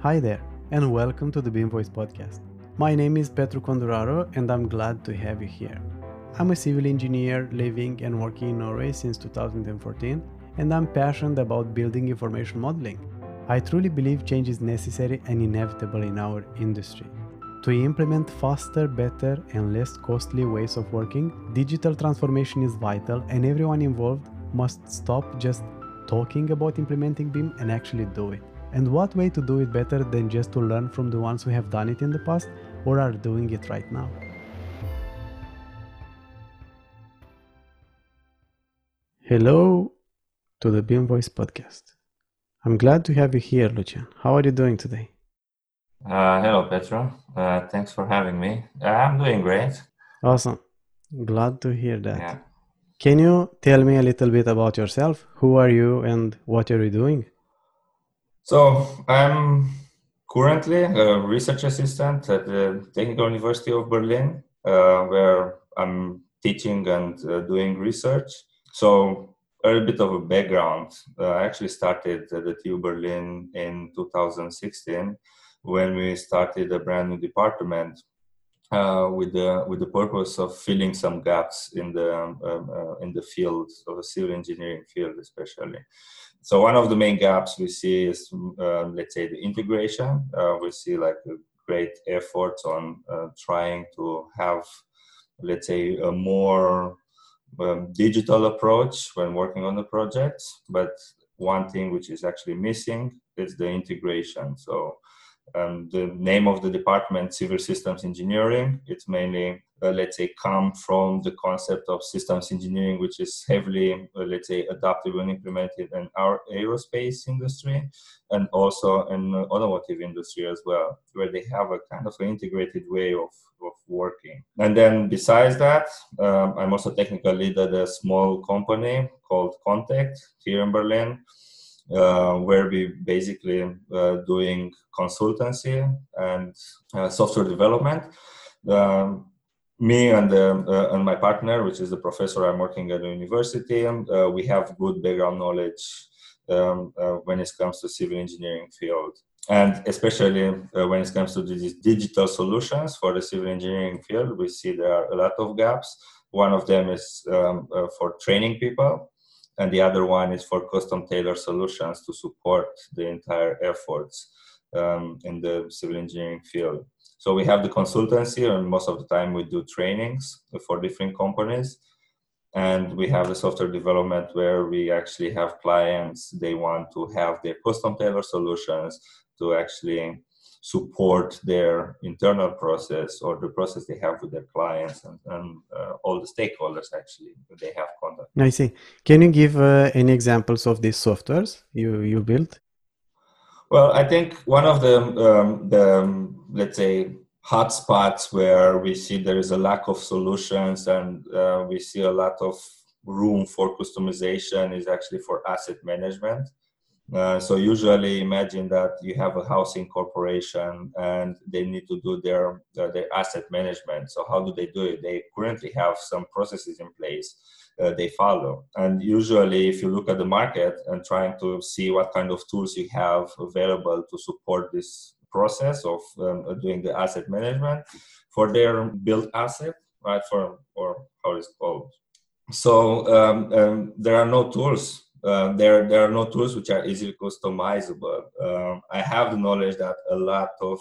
Hi there, and welcome to the BIM Voice podcast. My name is Petru Conduraro, and I'm glad to have you here. I'm a civil engineer living and working in Norway since 2014, and I'm passionate about building information modeling. I truly believe change is necessary and inevitable in our industry. To implement faster, better, and less costly ways of working, digital transformation is vital, and everyone involved must stop just talking about implementing BIM and actually do it. And what way to do it better than just to learn from the ones who have done it in the past or are doing it right now? Hello to the BIM Voice podcast. I'm glad to have you here, Lucian. How are you doing today? Uh, hello, Petro. Uh, thanks for having me. Uh, I'm doing great. Awesome. Glad to hear that. Yeah. Can you tell me a little bit about yourself? Who are you and what are you doing? So, I'm currently a research assistant at the Technical University of Berlin, uh, where I'm teaching and uh, doing research. So, a little bit of a background. Uh, I actually started at the TU Berlin in 2016 when we started a brand new department uh, with the with the purpose of filling some gaps in the um, uh, in the field of civil engineering field, especially. So one of the main gaps we see is, um, let's say, the integration. Uh, we see like great efforts on uh, trying to have, let's say, a more um, digital approach when working on the projects. But one thing which is actually missing is the integration. So um, the name of the department, Civil Systems Engineering, it's mainly, uh, let's say, come from the concept of systems engineering, which is heavily, uh, let's say, adopted and implemented in our aerospace industry and also in the automotive industry as well, where they have a kind of an integrated way of, of working. And then besides that, um, I'm also technical lead at a small company called Contact here in Berlin uh, where we basically uh, doing consultancy and uh, software development. Um, me and uh, and my partner, which is the professor I'm working at the university, uh, we have good background knowledge um, uh, when it comes to civil engineering field, and especially when it comes to these digital solutions for the civil engineering field, we see there are a lot of gaps. One of them is um, for training people and the other one is for custom tailored solutions to support the entire efforts um, in the civil engineering field. So we have the consultancy, and most of the time we do trainings for different companies. And we have the software development where we actually have clients, they want to have their custom tailor solutions to actually support their internal process or the process they have with their clients and, and uh, all the stakeholders actually they have contact. I see. Can you give uh, any examples of these softwares you you built? Well, I think one of the um, the um, let's say hotspots where we see there is a lack of solutions and uh, we see a lot of room for customization is actually for asset management. Uh, so usually imagine that you have a housing corporation and they need to do their uh, their asset management. So how do they do it? They currently have some processes in place uh, they follow. And usually, if you look at the market and trying to see what kind of tools you have available to support this process of um, doing the asset management for their built asset, right? For or how it's called. So um, um, there are no tools uh, there there are no tools which are easily customizable. Um, I have the knowledge that a lot of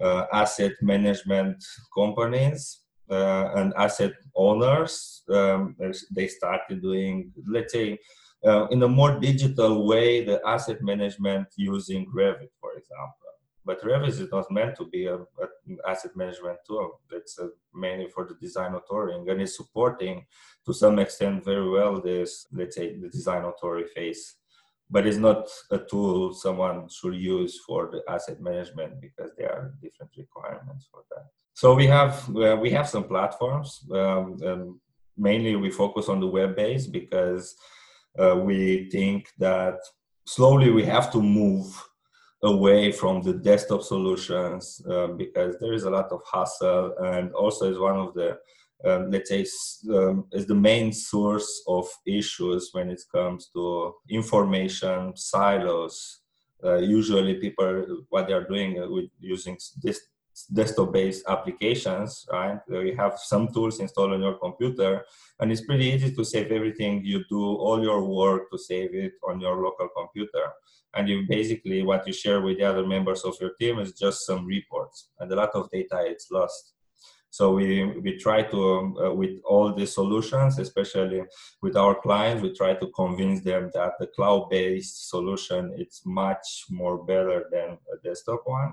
uh, asset management companies uh, and asset owners um, they started doing let's say uh, in a more digital way the asset management using Revit, for example. But Revit is not meant to be an asset management tool. It's uh, mainly for the design authoring and it's supporting to some extent very well this, let's say, the design authoring phase. But it's not a tool someone should use for the asset management because there are different requirements for that. So we have uh, we have some platforms. Um, mainly, we focus on the web base because uh, we think that slowly we have to move away from the desktop solutions uh, because there is a lot of hassle and also is one of the um, let's say um, is the main source of issues when it comes to information silos uh, usually people what they are doing with using this desktop-based applications, right? You have some tools installed on your computer, and it's pretty easy to save everything you do, all your work to save it on your local computer. And you basically what you share with the other members of your team is just some reports, and a lot of data it's lost. So we we try to um, uh, with all the solutions, especially with our clients, we try to convince them that the cloud-based solution is much more better than a desktop one,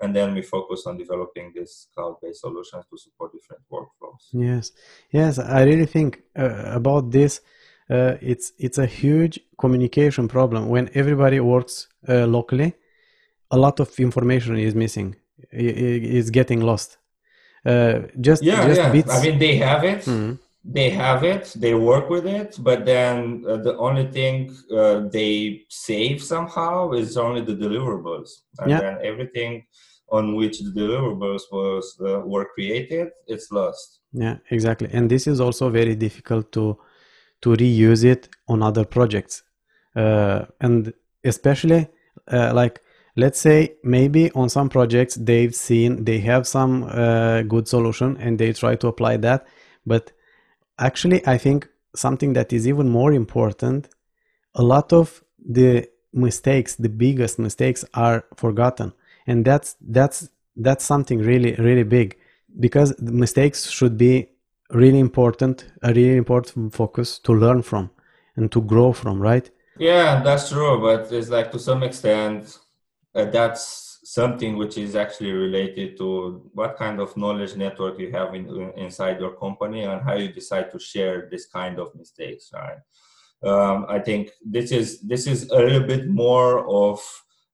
and then we focus on developing these cloud-based solutions to support different workflows. Yes, yes, I really think uh, about this. Uh, it's it's a huge communication problem when everybody works uh, locally. A lot of information is missing, is getting lost uh, just yeah, just yeah. bits. I mean, they have it. Mm-hmm. They have it. They work with it, but then uh, the only thing uh, they save somehow is only the deliverables, and yeah. then everything on which the deliverables was uh, were created, it's lost. Yeah, exactly. And this is also very difficult to to reuse it on other projects, uh, and especially uh, like let's say maybe on some projects they've seen they have some uh, good solution and they try to apply that. But actually i think something that is even more important a lot of the mistakes the biggest mistakes are forgotten. And that's that's that's something really really big because mistakes should be really important a really important focus to learn from and to grow from right? Yeah that's true but it's like to some extent uh, that's something which is actually related to what kind of knowledge network you have in, inside your company and how you decide to share this kind of mistakes right? Um, i think this is this is a little bit more of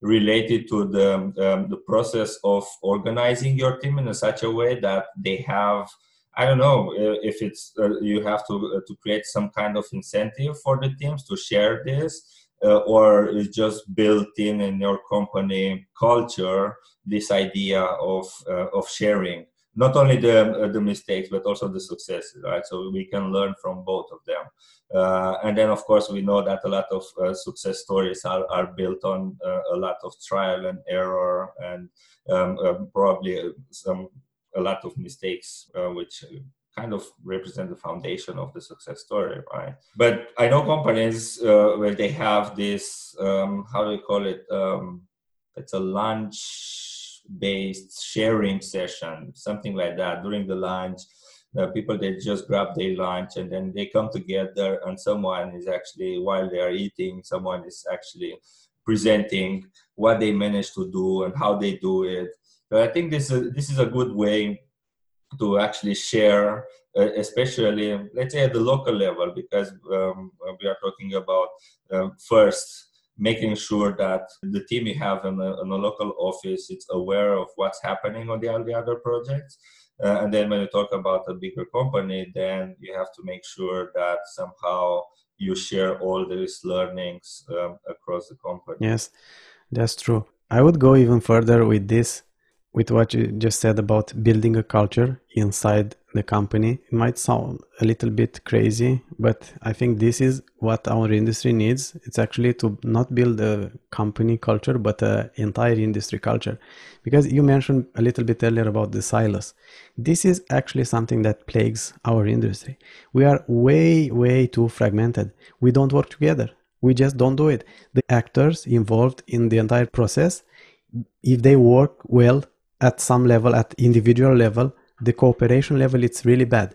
related to the um, the process of organizing your team in a such a way that they have I don't know if it's uh, you have to uh, to create some kind of incentive for the teams to share this uh, or is just built in in your company culture this idea of uh, of sharing. Not only the uh, the mistakes but also the successes right? So we can learn from both of them. Uh, and then of course we know that a lot of uh, success stories are, are built on uh, a lot of trial and error and um, probably some a lot of mistakes which kind of represent the foundation of the success story, right? But I know companies uh, where they have this, um, how do you call it? Um, it's a lunch based sharing session, something like that. During the lunch, the people they just grab their lunch and then they come together, and someone is actually while they are eating, someone is actually presenting what they managed to do and how they do it. So I think this is this is a good way to actually share, uh, especially let's say at the local level, because um, we are talking about um, first making sure that the team you have in a, in a, local office is aware of what's happening on the, on the other projects. Uh, and then when you talk about a bigger company, then you have to make sure that somehow you share all these learnings um, across the company. Yes, that's true. I would go even further with this with what you just said about building a culture inside the company. It might sound a little bit crazy, but I think this is what our industry needs. It's actually to not build a company culture, but an entire industry culture. Because you mentioned a little bit earlier about the silos. This is actually something that plagues our industry. We are way, way too fragmented. We don't work together. We just don't do it. The actors involved in the entire process, if they work well at some level, at individual level, the cooperation level, it's really bad.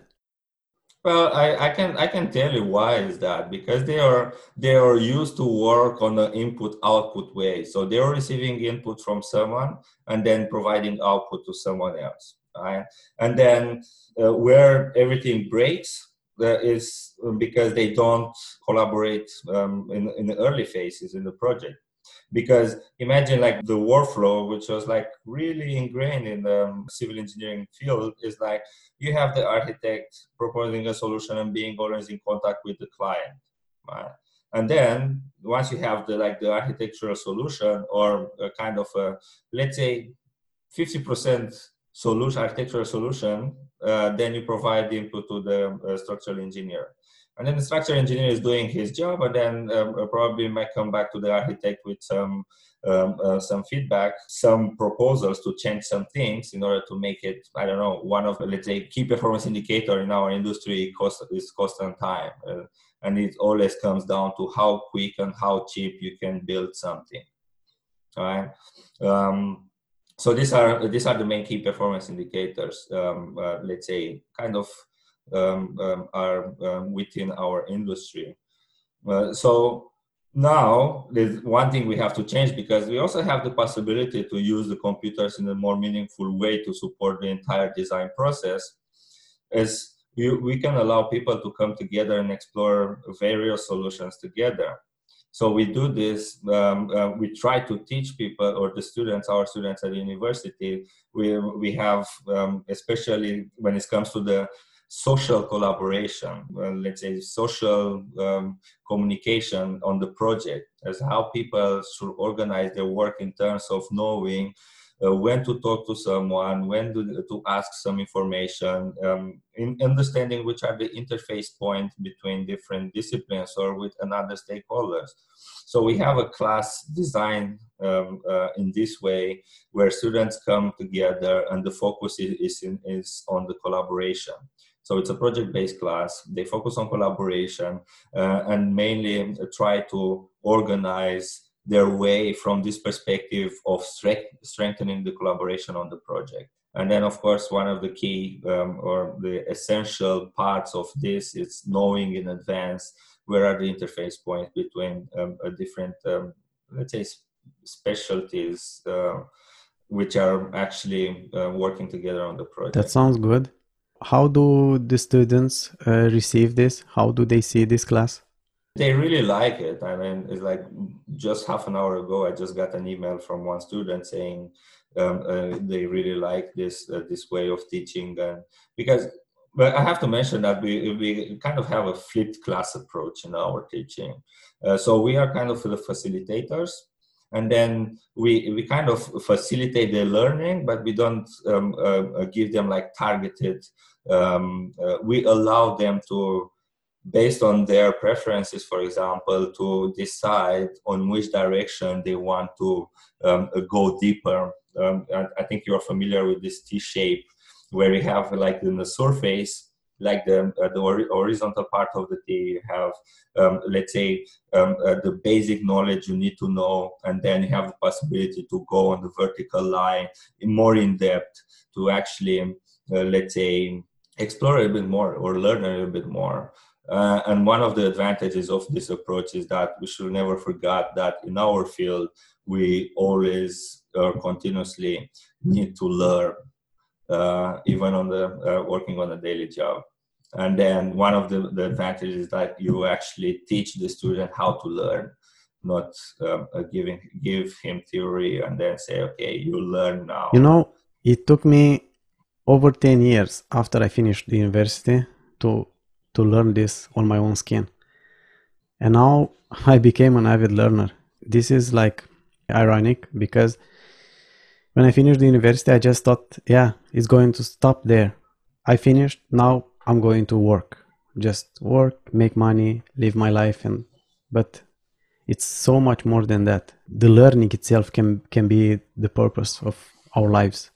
Well, I, I can I can tell you why is that because they are they are used to work on the input output way. So they are receiving input from someone and then providing output to someone else, right? And then uh, where everything breaks uh, is because they don't collaborate um, in in the early phases in the project because imagine like the workflow which was like really ingrained in the civil engineering field is like you have the architect proposing a solution and being always in contact with the client right? and then once you have the like the architectural solution or a kind of a let's say 50% solution architectural solution uh, then you provide the input to the uh, structural engineer and then the structural engineer is doing his job and then um, uh, probably might come back to the architect with some um, uh, some feedback some proposals to change some things in order to make it i don't know one of let's say key performance indicator in our industry cost is cost and time. Uh, and it always comes down to how quick and how cheap you can build something. Right? Um, so these are these are the main key performance indicators um, uh, let's say kind of are um, within our industry. Uh, so now there's one thing we have to change because we also have the possibility to use the computers in a more meaningful way to support the entire design process is we, we can allow people to come together and explore various solutions together so we do this um, uh, we try to teach people or the students our students at university we, we have um, especially when it comes to the social collaboration, well, let's say social um, communication on the project, as how people should organize their work in terms of knowing uh, when to talk to someone, when to, to ask some information, um, in understanding which are the interface points between different disciplines or with another stakeholders. So we have a class designed um, uh, in this way where students come together and the focus is, is, in, is on the collaboration. So it's a project-based class. They focus on collaboration uh, and mainly try to organize their way from this perspective of strengthening the collaboration on the project. And then, of course, one of the key um, or the essential parts of this is knowing in advance where are the interface points between um, different, um, let's say, specialties uh, which are actually uh, working together on the project. That sounds good how do the students uh, receive this? How do they see this class? They really like it. I mean, it's like just half an hour ago, I just got an email from one student saying um, uh, they really like this uh, this way of teaching, and because but I have to mention that we we kind of have a flipped class approach in our teaching. Uh, so we are kind of the facilitators, and then we we kind of facilitate their learning, but we don't um, uh, give them like targeted um, uh, we allow them to based on their preferences for example to decide on which direction they want to um, go deeper. Um, I, think you're familiar with this t shape where we have like in the surface like the, uh, the horizontal part of the T, you have, um, let's say, um, uh, the basic knowledge you need to know, and then you have the possibility to go on the vertical line more in depth to actually, uh, let's say, explore a bit more or learn a little bit more. Uh, and one of the advantages of this approach is that we should never forget that in our field, we always or continuously need to learn, uh, even on the working on a daily job. And then one of the, the advantages is that you actually teach the student how to learn, not um, giving give him theory and then say, okay, you learn now. You know, it took me over 10 years after I finished the university to to learn this on my own skin. And now I became an avid learner. This is like ironic because when I finished the university, I just thought, yeah, it's going to stop there. I finished, now I'm going to work. Just work, make money, live my life and but it's so much more than that. The learning itself can can be the purpose of our lives.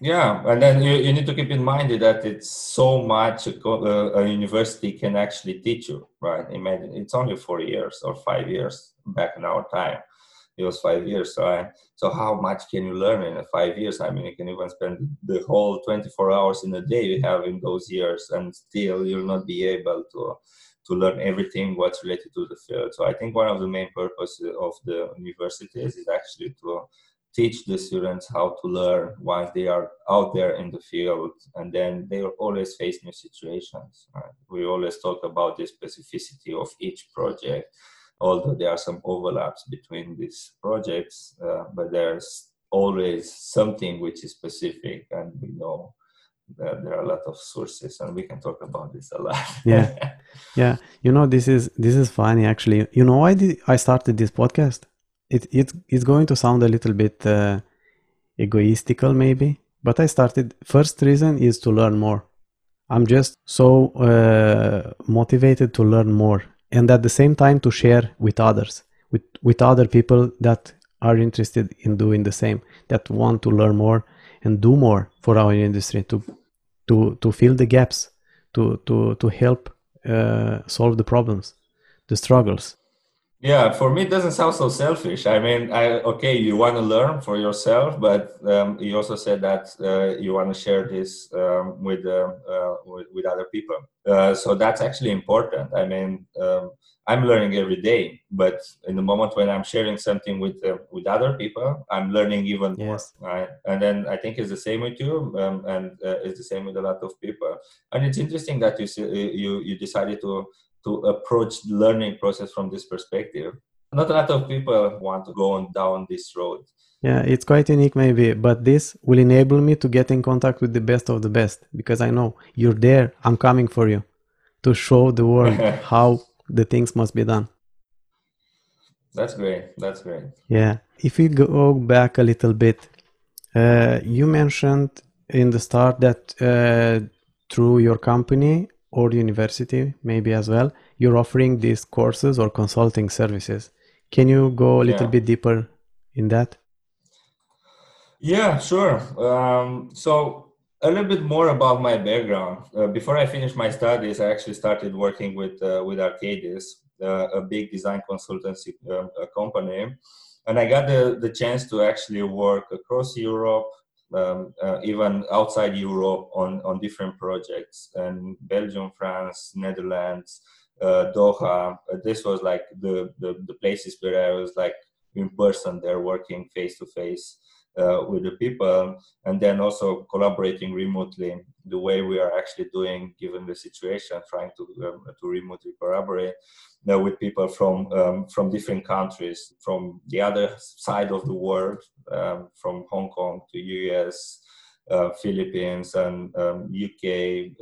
Yeah, and then you, you need to keep in mind that it's so much a, uh, a, university can actually teach you, right? Imagine it's only four years or five years back in our time. It was five years, so I, so how much can you learn in five years? I mean, you can even spend the whole 24 hours in a day you have in those years, and still you'll not be able to to learn everything what's related to the field. So I think one of the main purposes of the universities is actually to teach the students how to learn once they are out there in the field and then they will always face new situations right? we always talk about the specificity of each project although there are some overlaps between these projects uh, but there's always something which is specific and we know that there are a lot of sources and we can talk about this a lot. Yeah. Yeah. You know this is this is funny actually. You know why did i started this podcast? It, it it's going to sound a little bit uh, egoistical maybe but i started first reason is to learn more. I'm just so uh, motivated to learn more and at the same time to share with others, with, with other people that are interested in doing the same, that want to learn more and do more for our industry to to to fill the gaps, to to to help uh, solve the problems, the struggles. Yeah, for me, it doesn't sound so selfish. I mean, I, okay, you want to learn for yourself, but um, you also said that uh, you want to share this um, with, uh, uh, with, with other people. Uh, so that's actually important. I mean, um, I'm learning every day, but in the moment when I'm sharing something with uh, with other people, I'm learning even yes. more. Right? And then I think it's the same with you, um, and uh, it's the same with a lot of people. And it's interesting that you you you decided to to approach the learning process from this perspective. Not a lot of people want to go on down this road. Yeah, it's quite unique maybe, but this will enable me to get in contact with the best of the best because I know you're there, I'm coming for you to show the world how the things must be done. That's great. That's great. Yeah. If we go back a little bit, uh, you mentioned in the start that uh, through your company or university maybe as well you're offering these courses or consulting services. Can you go a little yeah. bit deeper in that? Yeah sure. Um, so a little bit more about my background. Uh, before i finished my studies i actually started working with uh, with arcadis uh, a big design consultancy um, company. And i got the, the chance to actually work across europe um, uh, even outside Europe on, on different projects and Belgium, France, Netherlands, uh, Doha. Uh, this was like the, the, the places where I was like in person there working face to face uh, with the people and then also collaborating remotely the way we are actually doing given the situation trying to um, to remotely collaborate uh, with people from um, from different countries from the other side of the world um, from hong kong to us uh, philippines and uk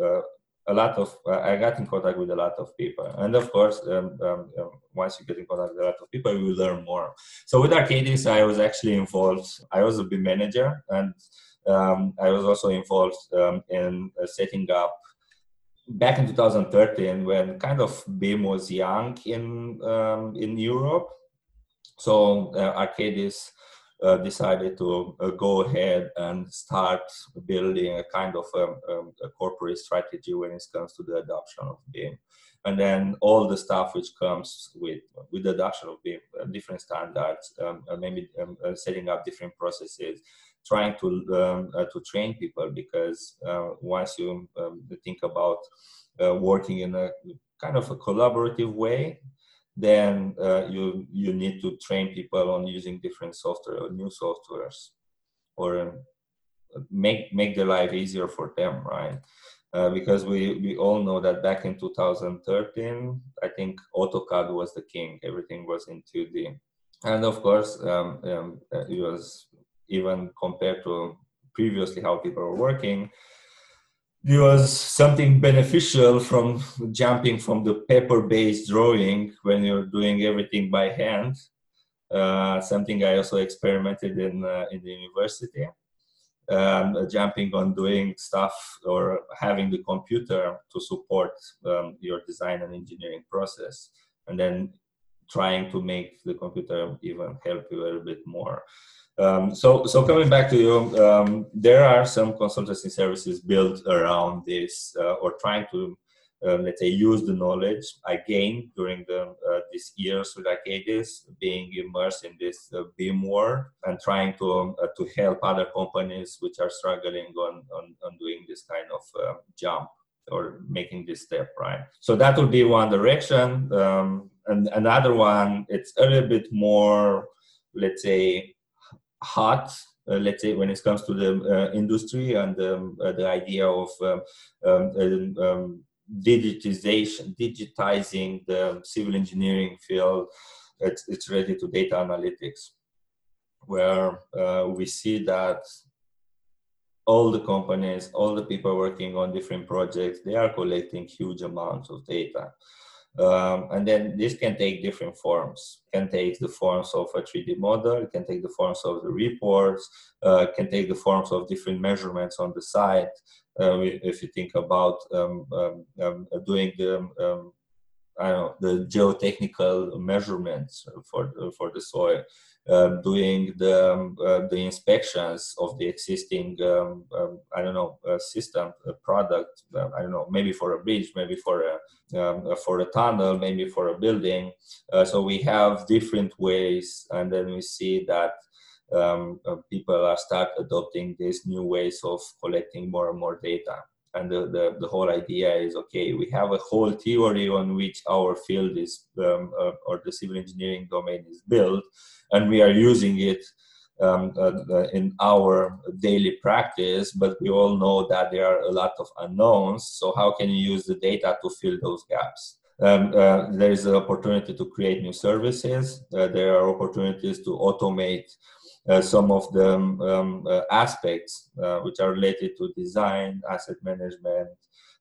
um, a lot of uh, I got in contact with a lot of people, and of course, um, um, um, once you get in contact with a lot of people, you learn more. So with Arcadis, I was actually involved. I was a BIM manager, and um, I was also involved um, in uh, setting up back in 2013 when kind of BIM was young in um, in Europe. So uh, Arcadis uh, decided to uh, go ahead and start building a kind of um, um, a corporate strategy when it comes to the adoption of BIM. And then all the stuff which comes with with the adoption of BIM, uh, different standards, um, uh, maybe um, uh, setting up different processes, trying to um, to train people because once you um, think about working in a kind of a collaborative way, then uh, you you need to train people on using different software or new softwares or um, make make the life easier for them right? Uh, because we we all know that back in 2013 i think autocad was the king. Everything was in 2d and of course um, um, it was even compared to previously how people were working there was something beneficial from jumping from the paper-based drawing when you're doing everything by hand. Uh, something I also experimented in uh, in the university. Um, jumping on doing stuff or having the computer to support um, your design and engineering process, and then trying to make the computer even help you a little bit more. Um, so, so coming back to you, um, there are some consultancy services built around this, uh, or trying to, uh, let's say, use the knowledge I gained during the uh, these years with Arcadis, being immersed in this uh, BIM world, and trying to um, uh, to help other companies which are struggling on on, on doing this kind of uh, jump or making this step right. So that would be one direction, um, and another one, it's a little bit more, let's say hot uh, let's say when it comes to the uh, industry and um, uh, the idea of um, um, um, digitization digitizing the civil engineering field it's, it's ready to data analytics where uh, we see that all the companies all the people working on different projects they are collecting huge amounts of data Um, and then this can take different forms. It can take the forms of a 3D model, it can take the forms of the reports, uh, can take the forms of different measurements on the site. Uh, if you think about um, um, um doing the um, know the geotechnical measurements for for the soil, doing the um, uh, the inspections of the existing um, um I don't know system product. Uh, I don't know maybe for a bridge, maybe for a um, uh, for a tunnel, maybe for a building. Uh, so we have different ways, and then we see that um, uh, people are start adopting these new ways of collecting more and more data and the, the, the, whole idea is okay we have a whole theory on which our field is um, uh, or the civil engineering domain is built and we are using it um, uh, uh, in our daily practice but we all know that there are a lot of unknowns so how can you use the data to fill those gaps? Um, uh, there is an opportunity to create new services. Uh, there are opportunities to automate some of the um, uh, aspects uh, which are related to design, asset management,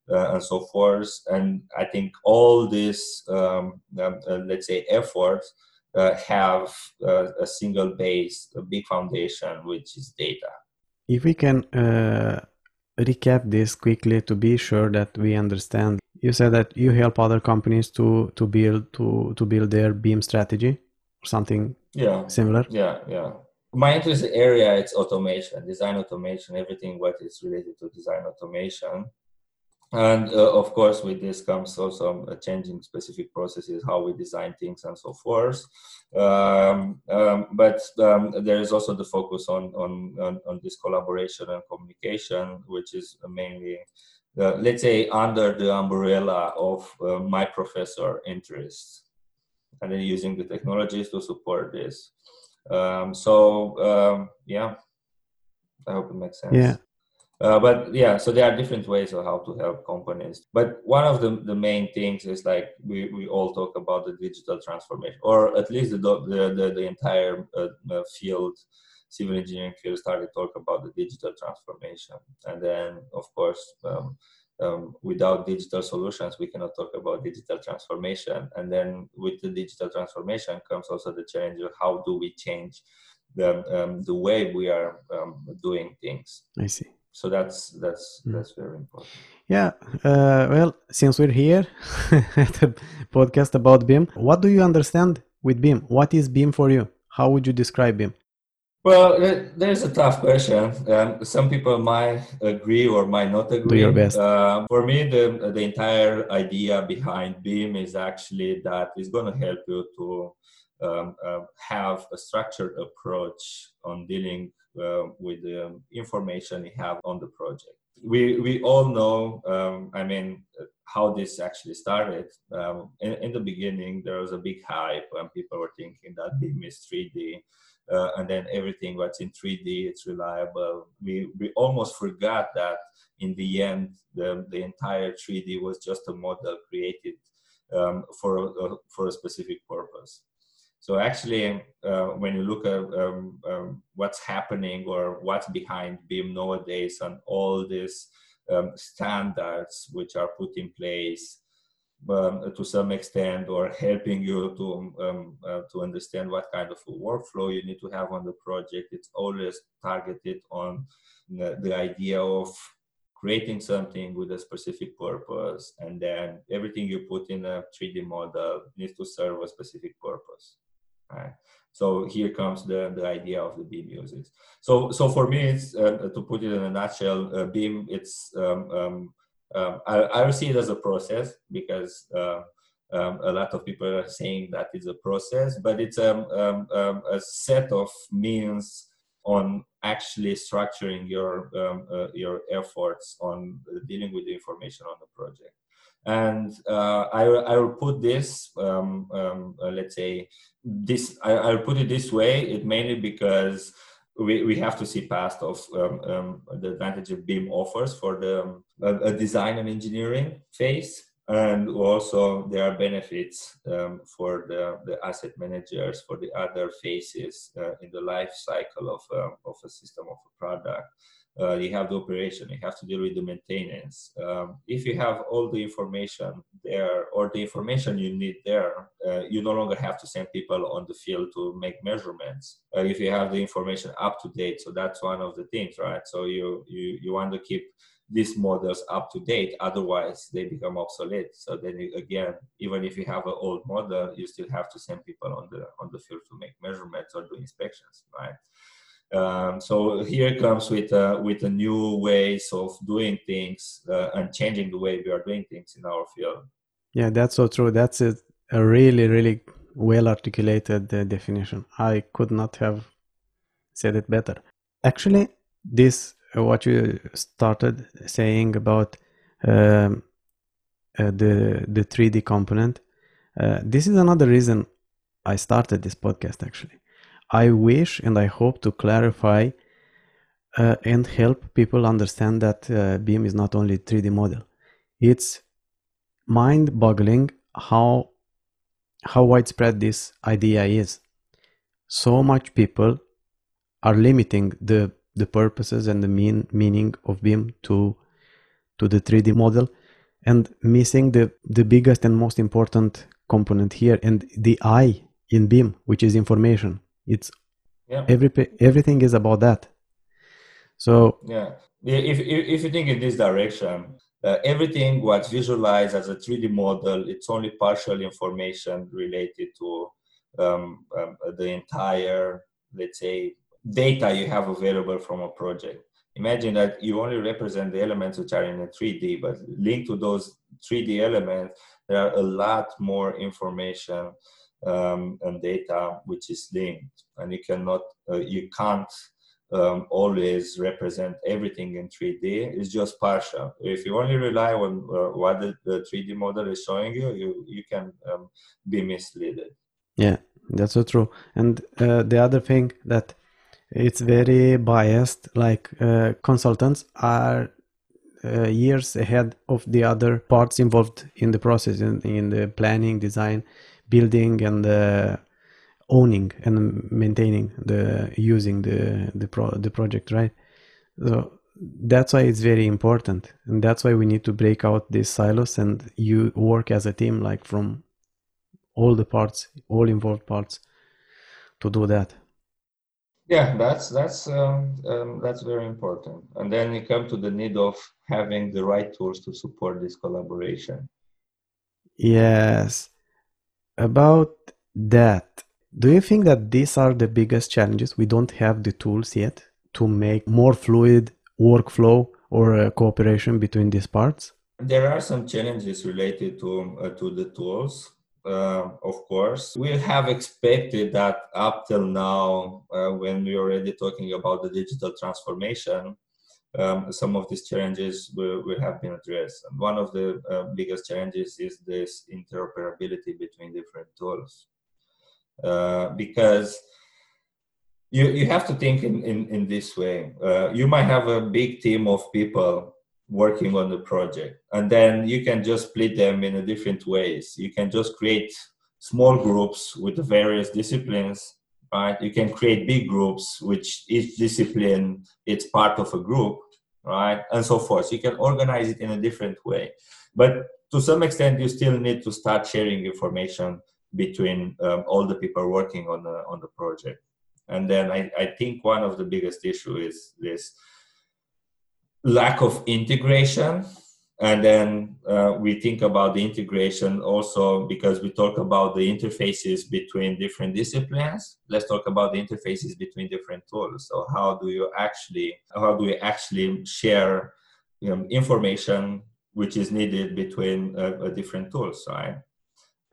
and so forth. And I think all these, um, um let's say, efforts have a single base, a big foundation, which is data. If we can recap this quickly to be sure that we understand you said that you help other companies to to build to to build their BIM strategy or something yeah similar yeah yeah my interest area it's automation design automation everything what is related to design automation. And uh, of course with this comes also uh, changing specific processes how we design things and so forth. Um, um, but um, there is also the focus on, on, on, on, this collaboration and communication which is mainly uh, let's say under the umbrella of uh, my professor interests. And then using the technologies to support this um, so um, yeah, I hope it makes sense. Yeah. Uh, but yeah, so there are different ways of how to help companies. But one of the, the main things is like we, we all talk about the digital transformation, or at least the the, the, the entire uh, field, civil engineering field, started talk about the digital transformation. And then, of course, um, um, without digital solutions, we cannot talk about digital transformation. And then with the digital transformation comes also the challenge of how do we change the, um, the way we are um, doing things. I see. So that's that's mm. that's very important. Yeah. Uh, well, since we're here at a podcast about BIM, what do you understand with BIM? What is BIM for you? How would you describe BIM? Well, there's a tough question. Um, some people might agree or might not agree. Do your best. Uh, for me, the the entire idea behind BIM is actually that it's going to help you to um, uh, have a structured approach on dealing uh, with the information you have on the project. We we all know. Um, I mean, how this actually started. Um, in, in the beginning, there was a big hype, when people were thinking that BIM is 3D uh, and then everything what's in 3D, it's reliable. We, we almost forgot that in the end, the, the entire 3D was just a model created um, for, a, for a specific purpose. So actually, uh, when you look at um, um, what's happening or what's behind BIM nowadays and all these um, standards which are put in place um, to some extent or helping you to um, uh, to understand what kind of workflow you need to have on the project it's always targeted on the, idea of creating something with a specific purpose and then everything you put in a 3d model needs to serve a specific purpose right so here comes the, the idea of the BIM uses. So, so for me, it's uh, to put it in a nutshell, uh, BIM, it's um, um, I, I see it as a process because uh, um, a lot of people are saying that it's a process, but it's um, um, um a set of means on actually structuring your uh, your efforts on dealing with the information on the project. And uh, I, I will put this, uh, let's say, this. I, I'll put it this way. It mainly because we, we have to see past of um, um, the advantage of BIM offers for the um, a design and engineering phase. And also there are benefits um, for the, the asset managers for the other phases uh, in the life cycle of, uh, of a system of a product. Uh, you have the operation, you have to deal with the maintenance. Um, if you have all the information there or the information you need there, uh, you no longer have to send people on the field to make measurements. Uh, if you have the information up to date, so that's one of the things, right? So you you you want to keep these models up to date otherwise they become obsolete so then you, again even if you have an old model you still have to send people on the on the field to make measurements or do inspections right um, so here comes with with a new ways of doing things uh, and changing the way we are doing things in our field. Yeah, that's so true. That's a, a really really well articulated uh, definition. I could not have said it better. Actually, this uh, what you started saying about um, uh, the the 3D component. Uh, this is another reason I started this podcast actually I wish and I hope to clarify uh, and help people understand that uh, BIM is not only 3D model. It's mind-boggling how how widespread this idea is. So much people are limiting the the purposes and the mean meaning of BIM to to the 3D model and missing the the biggest and most important component here and the I in BIM, which is information it's yeah. every everything is about that. So yeah. If, if, if you think in this direction uh, everything what's visualized as a 3d model it's only partial information related to um, um, the entire let's say data you have available from a project. Imagine that you only represent the elements which are in a 3d but linked to those 3d elements there are a lot more information um, and data which is linked. And you cannot uh, you can't um, always represent everything in 3d it's just partial. If you only rely on uh, what the, the, 3d model is showing you you, you can um, be misled yeah that's so true. And uh, the other thing that it's very biased like uh, consultants are uh, years ahead of the other parts involved in the process in, in the planning design building and uh, owning and maintaining the using the the pro the project right? So that's why it's very important. And that's why we need to break out these silos and you work as a team like from all the parts all involved parts to do that. Yeah that's that's um, um, that's very important. And then you come to the need of having the right tools to support this collaboration. Yes about that, do you think that these are the biggest challenges? We don't have the tools yet to make more fluid workflow or uh, cooperation between these parts? There are some challenges related to, uh, to the tools. Uh, of course, we have expected that up till now, uh, when we are already talking about the digital transformation, um, some of these challenges will, will, have been addressed. And one of the uh, biggest challenges is this interoperability between different tools. Uh, because you, you have to think in, in, in this way. Uh, you might have a big team of people working on the project, and then you can just split them in different ways. You can just create small groups with various disciplines right? You can create big groups, which each discipline it's part of a group, right, and so forth. You can organize it in a different way, but to some extent, you still need to start sharing information between um, all the people working on the on the project. And then I, I think one of the biggest issue is this lack of integration and then uh, we think about the integration also because we talk about the interfaces between different disciplines. Let's talk about the interfaces between different tools. So how do you actually how do we actually share you know, information which is needed between uh, different tools right?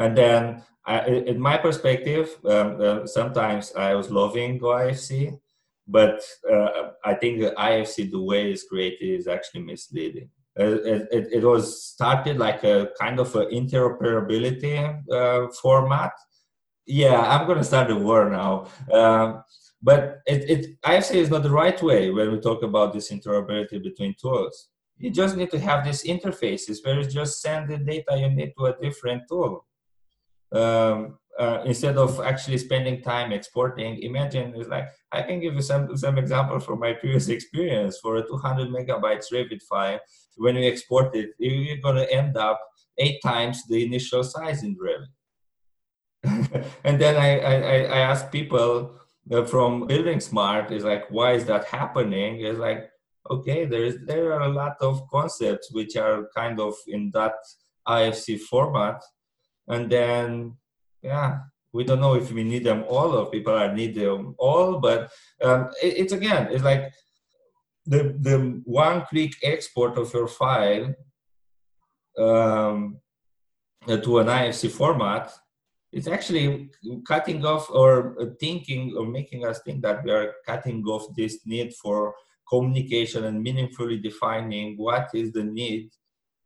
And then I, in my perspective um, uh, sometimes i was loving ifc but uh, i think the ifc the way it's created is actually misleading it, it, it, was started like a kind of an interoperability uh, format. Yeah, I'm going to start a war now. Um, but it, it, I say is not the right way when we talk about this interoperability between tools. You just need to have these interfaces where you just send the data you need to a different tool. Um, uh, instead of actually spending time exporting, imagine it's like I can give you some some example from my previous experience. For a 200 megabytes Revit file, when you export it, you're going to end up eight times the initial size in Revit. and then I, I, I ask people uh, from Building Smart, is like, why is that happening? Is like, okay, there is there are a lot of concepts which are kind of in that IFC format, and then yeah, we don't know if we need them all or people are need them all, but um, it, it's again, it's like the the one click export of your file um, to an IFC format it's actually cutting off or thinking or making us think that we are cutting off this need for communication and meaningfully defining what is the need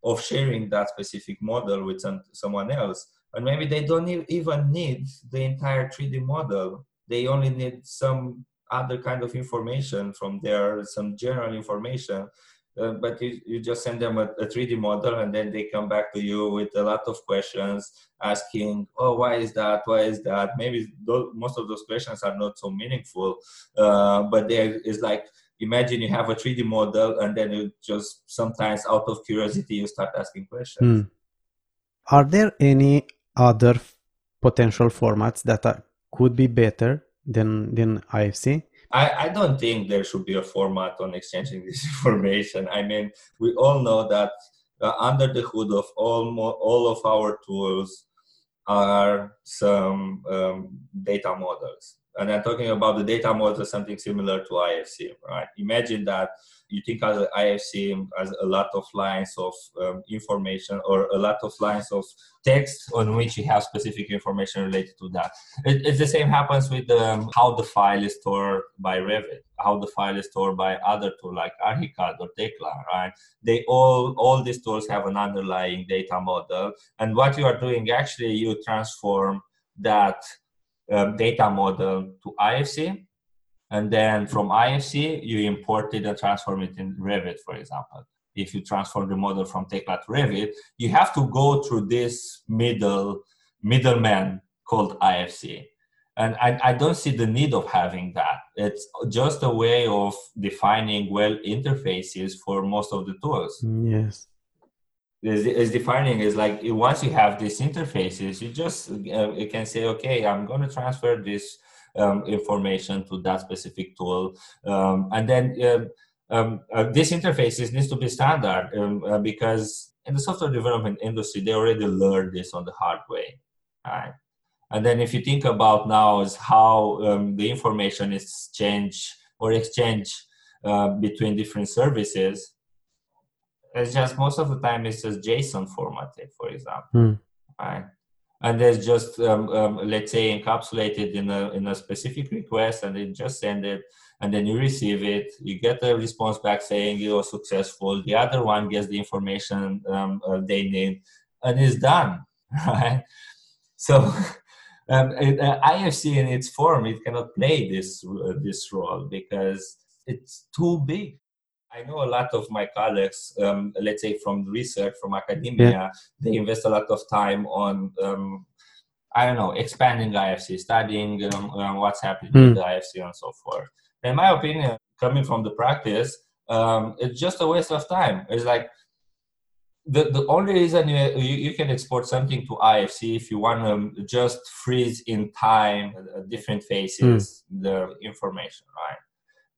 of sharing that specific model with some, someone else and maybe they don't even need the entire 3d model they only need some other kind of information from there some general information uh, but you, you just send them a, a, 3D model and then they come back to you with a lot of questions asking, oh, why is that? Why is that? Maybe those, most of those questions are not so meaningful, uh, but there is like, imagine you have a 3D model and then you just sometimes out of curiosity, you start asking questions. Hmm. Are there any other potential formats that are, could be better than, than IFC? I, I don't think there should be a format on exchanging this information. I mean, we all know that uh, under the hood of all, all of our tools are some um, data models. And I'm talking about the data model, something similar to IFC, right? Imagine that you think as an IFC as a lot of lines of um, information or a lot of lines of text on which you have specific information related to that. It, it's the same happens with um, how the file is stored by Revit, how the file is stored by other tools like Archicad or Tekla, right? They all, all these tools have an underlying data model. And what you are doing, actually, you transform that um, data model to IFC and then from IFC, you import it and transform it in Revit, for example. If you transform the model from Tekla to Revit, you have to go through this middle middleman called IFC. And I, I don't see the need of having that. It's just a way of defining well interfaces for most of the tools. Yes is, is defining is like once you have these interfaces you just uh, you can say okay i'm going to transfer this um, information to that specific tool. Um, and then um, um uh, this interfaces needs to be standard um, uh, because in the software development industry, they already learned this on the hard way. Right? And then if you think about now is how um, the information is changed or exchange uh, between different services, it's just most of the time it's just JSON formatted, for example. Mm. Right? and it's just um, um, let's say encapsulated in a in a specific request and they just send it and then you receive it you get a response back saying you are successful the other one gets the information um, uh, they need and it's done right so um, uh, ifc in its form it cannot play this uh, this role because it's too big I know a lot of my colleagues, um, let's say from research, from academia, yeah. they invest a lot of time on, um, I don't know, expanding IFC, studying um, um, what's happening mm. with the IFC and so forth. In my opinion, coming from the practice, um, it's just a waste of time. It's like the, the only reason you, you, you can export something to IFC if you want to just freeze in time uh, different phases mm. the information, right?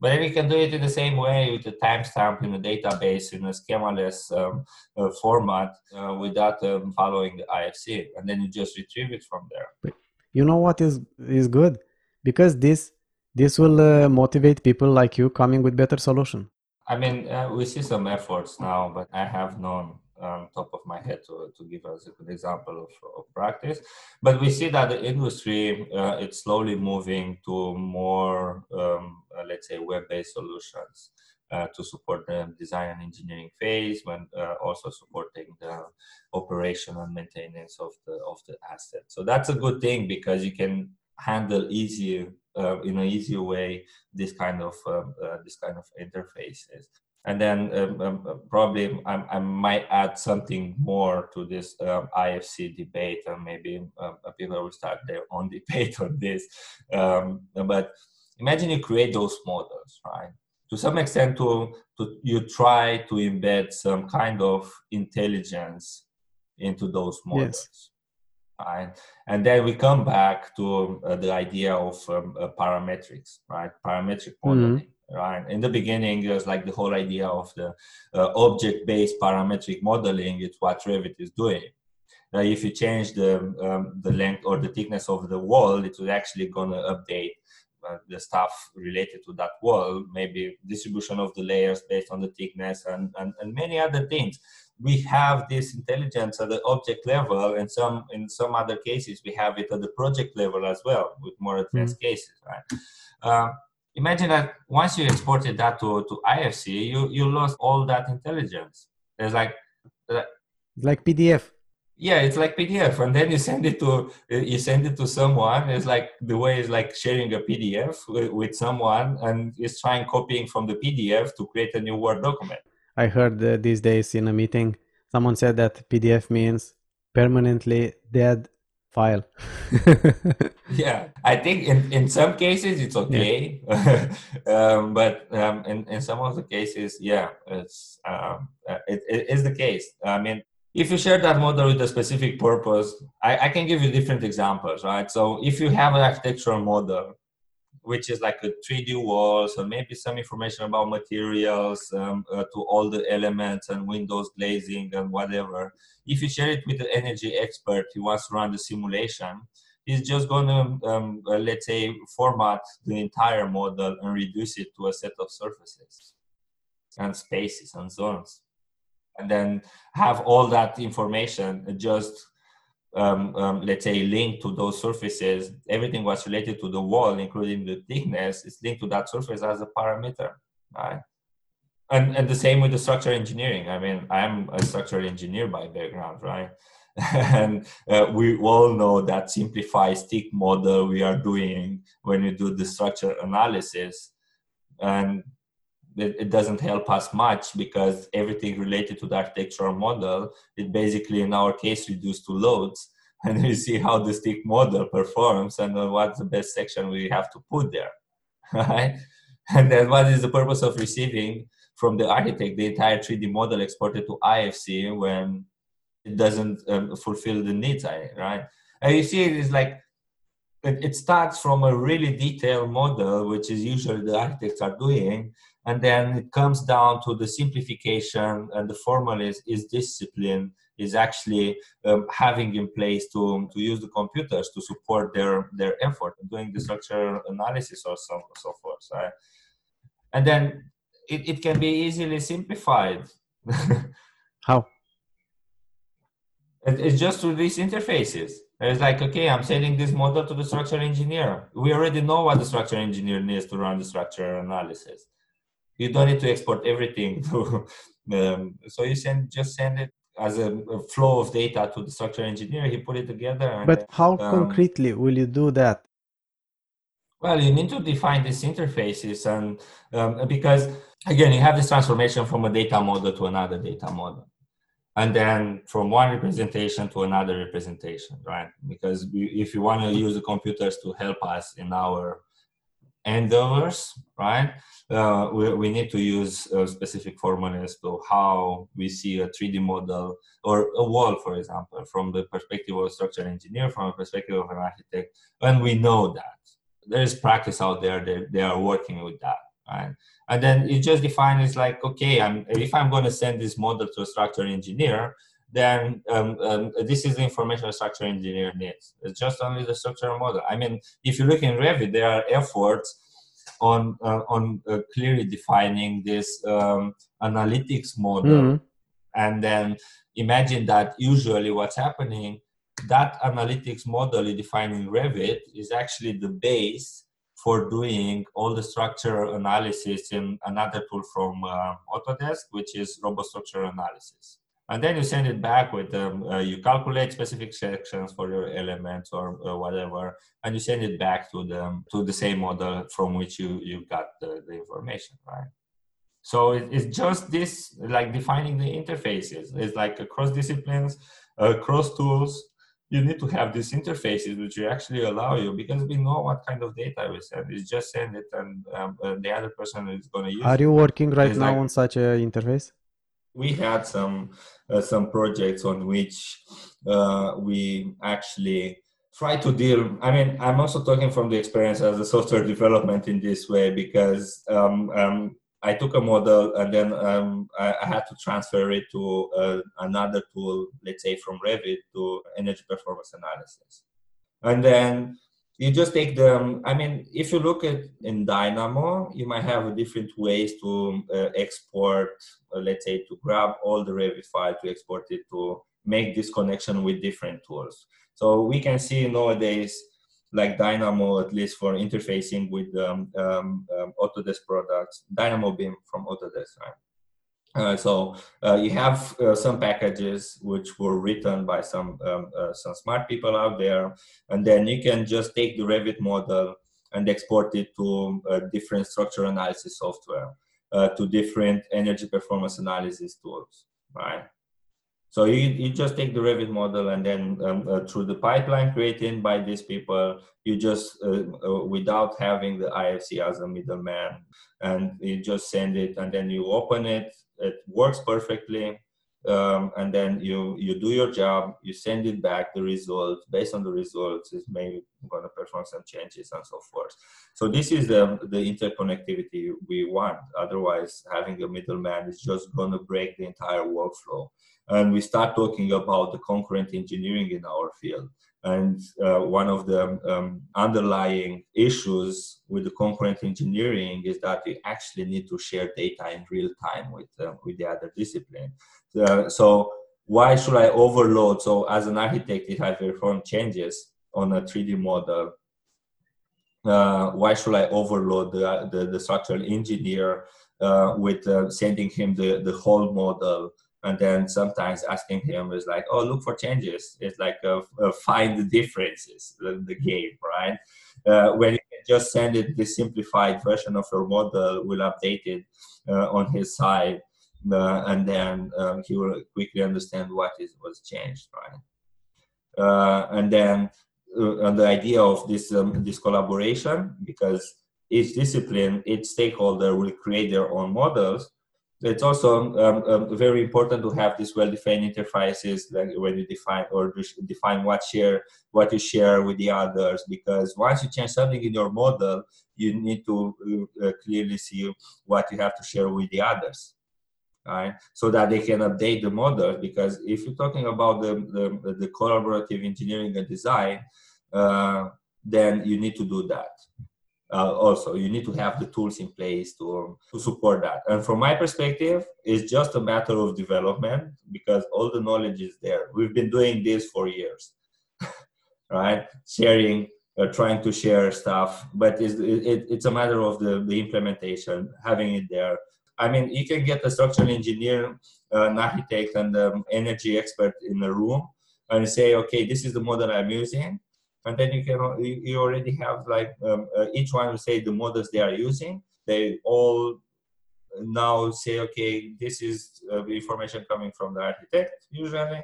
But then you can do it in the same way with a timestamp in a database in a schemaless um, uh, format uh, without um, following the IFC, and then you just retrieve it from there. You know what is is good because this this will uh, motivate people like you coming with better solution. I mean, uh, we see some efforts now, but I have known um, top of my head to, to give us a good example of, of practice. But we see that the industry uh, it's slowly moving to more, um, uh, let's say, web-based solutions uh, to support the design and engineering phase, when uh, also supporting the operation and maintenance of the of the asset. So that's a good thing because you can handle easier uh, in an easier way this kind of um, uh, this kind of interfaces and then um, um, probably I, I, might add something more to this um, IFC debate, and maybe um, people will start their own debate on this. Um, but imagine you create those models, right? To some extent, to, to you try to embed some kind of intelligence into those models. Yes. Right? And then we come back to uh, the idea of um, uh, parametrics, right? Parametric modeling. Mm-hmm right? In the beginning it was like the whole idea of the uh, object-based parametric modeling it's what revit is doing. Now if you change the um, the length or the thickness of the wall it will actually going to update uh, the stuff related to that wall maybe distribution of the layers based on the thickness and, and, and many other things. We have this intelligence at the object level and some in some other cases we have it at the project level as well with more advanced mm-hmm. cases right? Uh, imagine that once you exported that to, to IFC, you, you lost all that intelligence. It's like, uh, like PDF. Yeah, it's like PDF, and then you send it to you send it to someone. It's like the way is like sharing a PDF with, with someone, and is trying copying from the PDF to create a new Word document. I heard uh, these days in a meeting, someone said that PDF means permanently dead file. yeah, I think in, in some cases it's okay, yeah. um, but um, in in some of the cases, yeah, it's um, uh, it, it is the case. I mean, if you share that model with a specific purpose, I, I can give you different examples, right? So if you have an architectural model which is like a 3D wall, so maybe some information about materials um, uh, to all the elements and windows glazing and whatever. If you share it with the energy expert who wants to run the simulation, he's just going to, um, uh, let's say, format the entire model and reduce it to a set of surfaces and spaces and zones. And then have all that information just um, um, let's say linked to those surfaces, everything was related to the wall, including the thickness, is linked to that surface as a parameter, right? And, and the same with the structural engineering. I mean, I'm a structural engineer by background, right? and uh, we all know that simplified stick model we are doing when we do the structure analysis. And it, it, doesn't help us much because everything related to the architectural model is basically in our case reduced to loads. And we see how the stick model performs and what's the best section we have to put there right? And then what is the purpose of receiving from the architect? The entire 3d model exported to ifc when it doesn't um, fulfill the needs right? And you see it is like it, it starts from a really detailed model which is usually the architects are doing and then it comes down to the simplification and the formula is, is discipline is actually um, having in place to, to use the computers to support their, their effort doing the structural analysis or so, so forth right? and then it, it can be easily simplified. How? It's just through these interfaces. It's like okay i'm sending this model to the structural engineer. We already know what the structural engineer needs to run the structural analysis you don't need to export everything um, so you send just send it as a, a, flow of data to the structural engineer. He put it together but how um, concretely will you do that? Well you need to define these interfaces and um, because again you have this transformation from a data model to another data model. And then from one representation to another representation right? Because we, if you want to use the computers to help us in our endeavors right uh, we, we need to use uh, specific formulas to how we see a 3D model or a wall, for example, from the perspective of a structural engineer, from a perspective of an architect, and we know that there is practice out there that they are working with that, right? And then it just defines like, okay, I'm, if I'm going to send this model to a structural engineer, then um, um, this is the information a structural engineer needs. It's just only the structural model. I mean, if you look in Revit, there are efforts on uh, on uh, clearly defining this um, analytics model mm-hmm. and then imagine that usually what's happening that analytics model you define in revit is actually the base for doing all the structural analysis in another tool from uh, autodesk which is Robot Structural Analysis and then you send it back with um, uh, you calculate specific sections for your elements or uh, whatever and you send it back to the to the same model from which you you got the, the information right So it, it's just this, like defining the interfaces. It's like across disciplines, across tools. You need to have these interfaces which actually allow you because we know what kind of data we send. It's just send it, and um, uh, the other person is going to use. Are you working right it's now like, on such an interface? We had some uh, some projects on which uh, we actually try to deal i mean i'm also talking from the experience as a software development in this way because um, um, i took a model and then um, I, I, had to transfer it to uh, another tool let's say from revit to energy performance analysis. And then you just take them i mean if you look at in dynamo you might have different ways to uh, export uh, let's say to grab all the revit file to export it to make this connection with different tools so we can see nowadays, like Dynamo, at least for interfacing with um, um, um, Autodesk products, Dynamo BIM from Autodesk, right? Uh, so uh, you have uh, some packages which were written by some um, uh, some smart people out there, and then you can just take the Revit model and export it to uh, different structure analysis software, uh, to different energy performance analysis tools, right? So you, you just take the Revit model and then um, uh, through the pipeline created by these people, you just, uh, uh, without having the IFC as a middleman, and you just send it and then you open it, it works perfectly. Um, and then you you do your job, you send it back, the results, based on the results, it's maybe going to perform some changes and so forth. So this is the, the interconnectivity we want. Otherwise, having a middleman is just going to break the entire workflow and we start talking about the concurrent engineering in our field. And uh, one of the um, underlying issues with the concurrent engineering is that we actually need to share data in real time with uh, with the other discipline. Uh, so why should I overload? So as an architect, if I perform changes on a 3D model, uh, why should I overload the, the, the structural engineer uh, with uh, sending him the, the whole model and then sometimes asking him is like oh look for changes. It's like find the differences the, the game right? Uh, when you just send it the simplified version of your model will update it uh, on his side uh, and then um, he will quickly understand what is was changed right? Uh, and then uh, and the idea of this um, this collaboration because each discipline each stakeholder will create their own models it's also um, um, very important to have these well-defined interfaces like when you define or define what share what you share with the others because once you change something in your model you need to uh, clearly see what you have to share with the others right? So that they can update the model because if you're talking about the the, the collaborative engineering and design uh, then you need to do that uh, also you need to have the tools in place to, to support that. And from my perspective it's just a matter of development because all the knowledge is there. We've been doing this for years right? Sharing uh, trying to share stuff but it's, it, it's a matter of the, the implementation having it there. I mean you can get a structural engineer uh, an architect and an energy expert in a room and say okay this is the model i'm using and then you can you already have like um, uh, each one will say the models they are using. They all now say okay this is uh, information coming from the architect usually.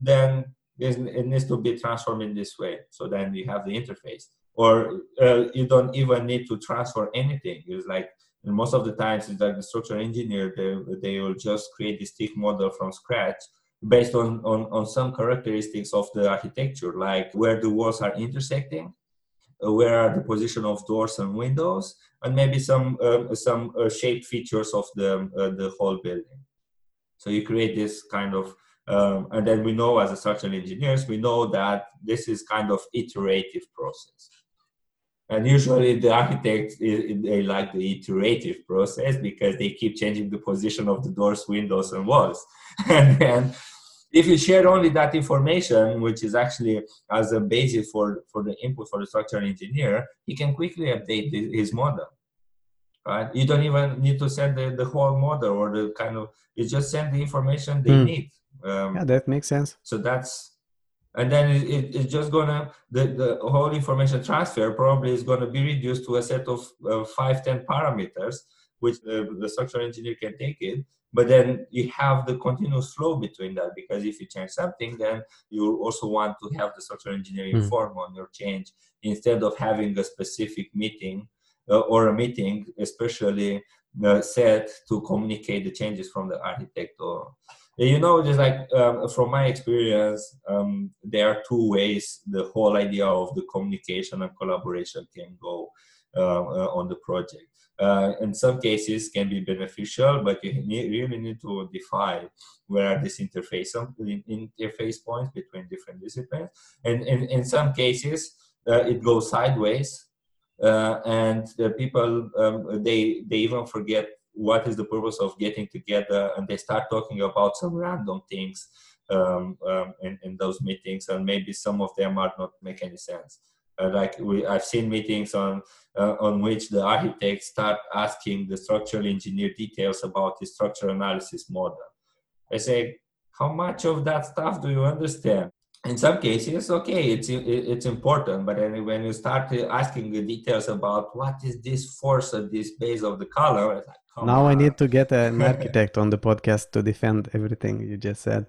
Then it needs to be transformed in this way. So then you have the interface. Or uh, you don't even need to transfer anything. It's like most of the times it's like the structural engineer they, they will just create this stick model from scratch based on, on, on some characteristics of the architecture, like where the walls are intersecting, uh, where are the position of doors and windows, and maybe some uh, some uh, shaped features of the uh, the whole building. So you create this kind of, um, and then we know as a structural engineers, we know that this is kind of iterative process. And usually the architects they like the iterative process because they keep changing the position of the doors, windows, and walls. and then if you share only that information, which is actually as a basis for, for the input for the structural engineer, he can quickly update his model. Right? You don't even need to send the, the whole model or the kind of, you just send the information they mm. need. Um, yeah, that makes sense. So that's, and then it, it, it's just gonna, the, the whole information transfer probably is gonna be reduced to a set of uh, five, ten parameters which the, the structural engineer can take it but then you have the continuous flow between that because if you change something then you also want to have the structural engineering mm. on your change instead of having a specific meeting uh, or a meeting especially uh, set to communicate the changes from the architect or you know just like um, from my experience um, there are two ways the whole idea of the communication and collaboration can go uh, uh, on the project uh, in some cases can be beneficial, but you need, really need to define where are these interface interface points between different disciplines. And in some cases, uh, it goes sideways, uh, and the people um, they they even forget what is the purpose of getting together, and they start talking about some random things um, um, in, in those meetings, and maybe some of them are not make any sense. Uh, like we, I've seen meetings on uh, on which the architects start asking the structural engineer details about the structural analysis model. I say, how much of that stuff do you understand? In some cases, okay, it's it's important, but when you start asking the details about what is this force at this base of the color, it's like, now on. I need to get an architect on the podcast to defend everything you just said.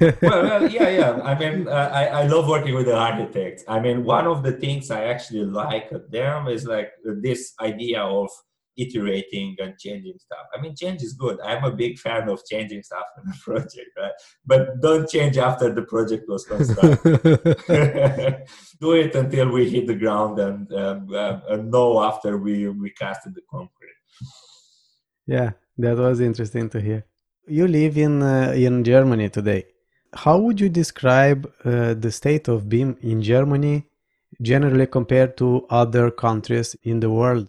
well, well, yeah, yeah. I mean, uh, I, I love working with the architects. I mean, one of the things I actually like at them is like this idea of iterating and changing stuff. I mean, change is good. I'm a big fan of changing stuff in a project, right? But don't change after the project was constructed. Do it until we hit the ground and, um, uh, and know after we, we casted the concrete. Yeah, that was interesting to hear. You live in uh, in Germany today. How would you describe uh, the state of BIM in Germany generally compared to other countries in the world?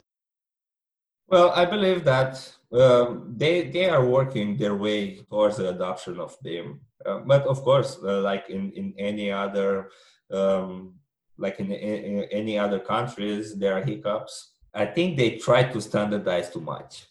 Well, I believe that um, they they are working their way towards the adoption of BIM. Uh, but of course, uh, like in in any other um, like in, in, any other countries, there are hiccups. I think they try to standardize too much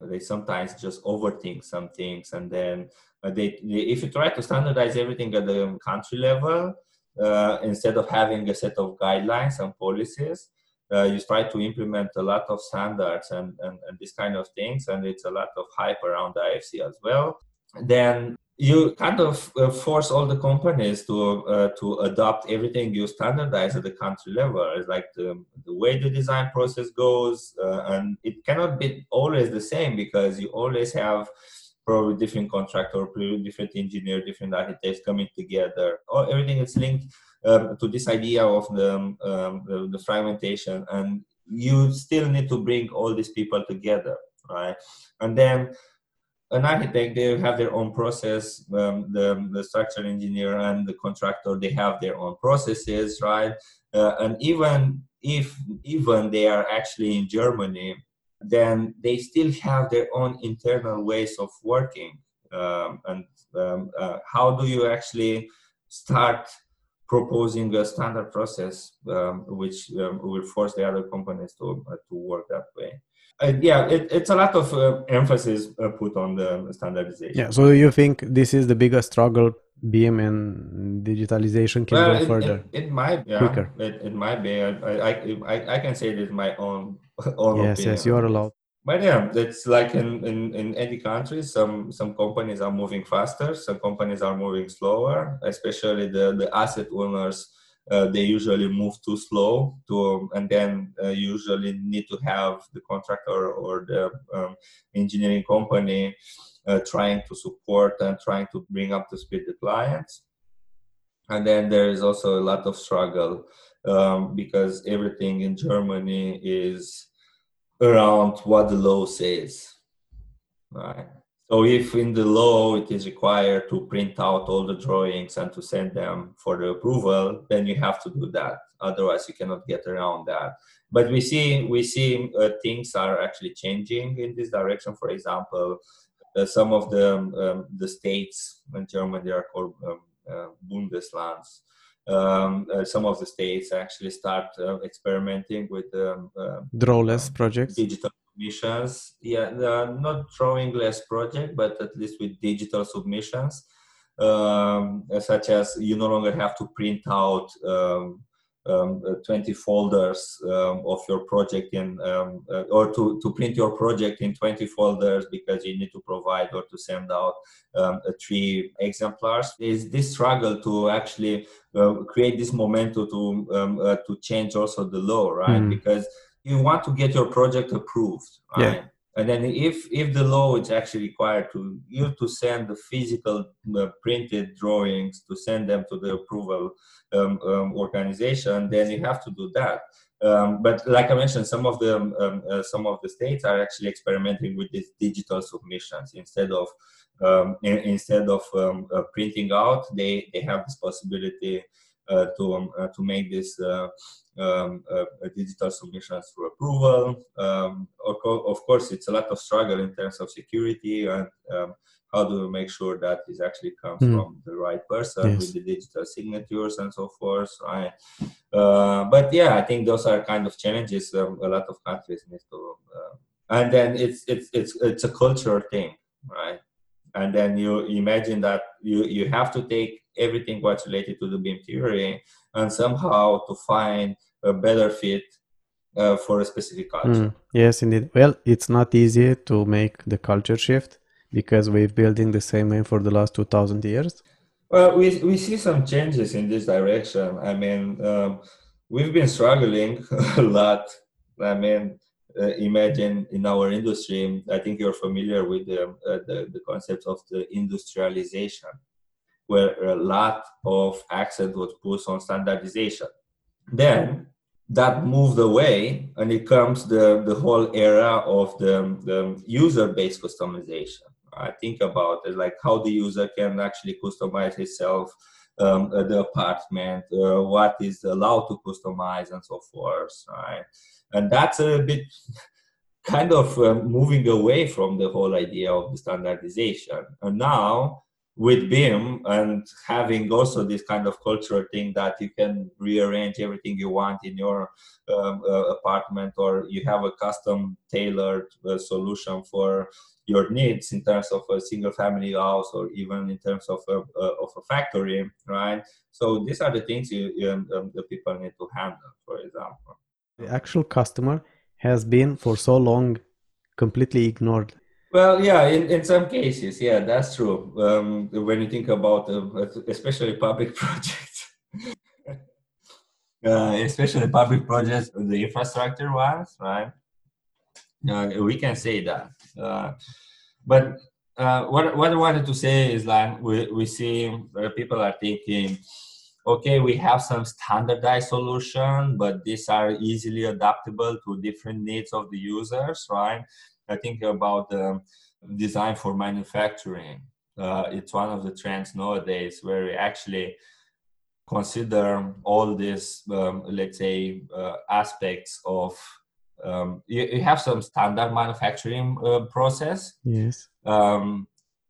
they sometimes just overthink some things and then uh, they, they, if you try to standardize everything at the country level uh, instead of having a set of guidelines and policies uh, you try to implement a lot of standards and, and, and these kind of things and it's a lot of hype around the ifc as well then you kind of uh, force all the companies to uh, to adopt everything you standardize at the country level. It's like the, the way the design process goes, uh, and it cannot be always the same because you always have probably different contractor, different engineer, different architects coming together. Or everything is linked um, to this idea of the, um, the the fragmentation, and you still need to bring all these people together, right? And then an architect they have their own process um, the, the structural engineer and the contractor they have their own processes right uh, and even if even they are actually in germany then they still have their own internal ways of working um, and um, uh, how do you actually start proposing a standard process um, which um, will force the other companies to, uh, to work that way uh, yeah, it, it's a lot of uh, emphasis uh, put on the standardization. Yeah, so you think this is the biggest struggle BIM and digitalization can well, go it, further? It, it might, yeah, quicker. It, it might be. I, I, I, I can say it is my own own yes, opinion. Yes, you are allowed. But yeah, it's like in, in, in any country, some some companies are moving faster, some companies are moving slower, especially the, the asset owners uh, they usually move too slow to and then uh, usually need to have the contractor or the um, engineering company uh, trying to support and trying to bring up to speed the clients. And then there is also a lot of struggle um, because everything in germany is around what the law says right so if in the law it is required to print out all the drawings and to send them for the approval, then you have to do that. Otherwise, you cannot get around that. But we see we see uh, things are actually changing in this direction. For example, uh, some of the um, the states in Germany are called um, uh, Bundeslands. Um, uh, some of the states actually start uh, experimenting with um, uh, drawless projects, digital submissions. Yeah, not drawing less project, but at least with digital submissions, um, such as you no longer have to print out um, um, uh, 20 folders um, of your project in um, uh, or to, to print your project in 20 folders because you need to provide or to send out um, three exemplars. Is this struggle to actually uh, create this momentum to um, uh, to change also the law right? Mm. because you want to get your project approved right? yeah and then if if the law is actually required to you to send the physical uh, printed drawings to send them to the approval um, um, organization then you have to do that. Um, but like i mentioned some of the um, um, uh, some of the states are actually experimenting with these digital submissions. Instead of um, in, instead of uh, printing out they they have this possibility to uh, to make this uh, um, uh, digital submissions for approval. Um, of, co- of, course, it's a lot of struggle in terms of security and um, how do we make sure that this actually comes mm. from the right person yes. with the digital signatures and so forth, right? Uh, but yeah, I think those are kind of challenges um, a lot of countries need to. Uh, and then it's it's it's it's a cultural thing, right? And then you imagine that you you have to take everything what's related to the BIM theory and somehow to find a better fit uh, for a specific culture. Mm, yes, indeed. Well, it's not easy to make the culture shift because we've building the same way for the last 2000 years. Well, we, we see some changes in this direction. I mean, um, we've been struggling a lot. I mean, uh, imagine in our industry, I think you're familiar with the, uh, the, the concept of the industrialization where a lot of accent was put on standardization. Then that moved away and it comes the, the whole era of the, the user-based customization. I think about it like how the user can actually customize himself, um, uh, the apartment, uh, what is allowed to customize, and so forth. Right, and that's a bit kind of um, moving away from the whole idea of the standardization. And now with BIM and having also this kind of cultural thing that you can rearrange everything you want in your um, uh, apartment or you have a custom tailored uh, solution for your needs in terms of a single family house or even in terms of a, uh, of a factory right? So these are the things you, you um, the people need to handle for example. The actual customer has been for so long completely ignored well, yeah, in, in some cases, yeah, that's true. Um, when you think about uh, especially public projects, uh, especially public projects, the infrastructure ones, right? Uh, we can say that. Uh, but uh, what, what I wanted to say is like we, we see people are thinking, okay, we have some standardized solution, but these are easily adaptable to different needs of the users, right? I think about the design for manufacturing. Uh, it's one of the trends nowadays where we actually consider all these, um, let's say, uh, aspects of. Um, you, you, have some standard manufacturing uh, process. Yes. Um,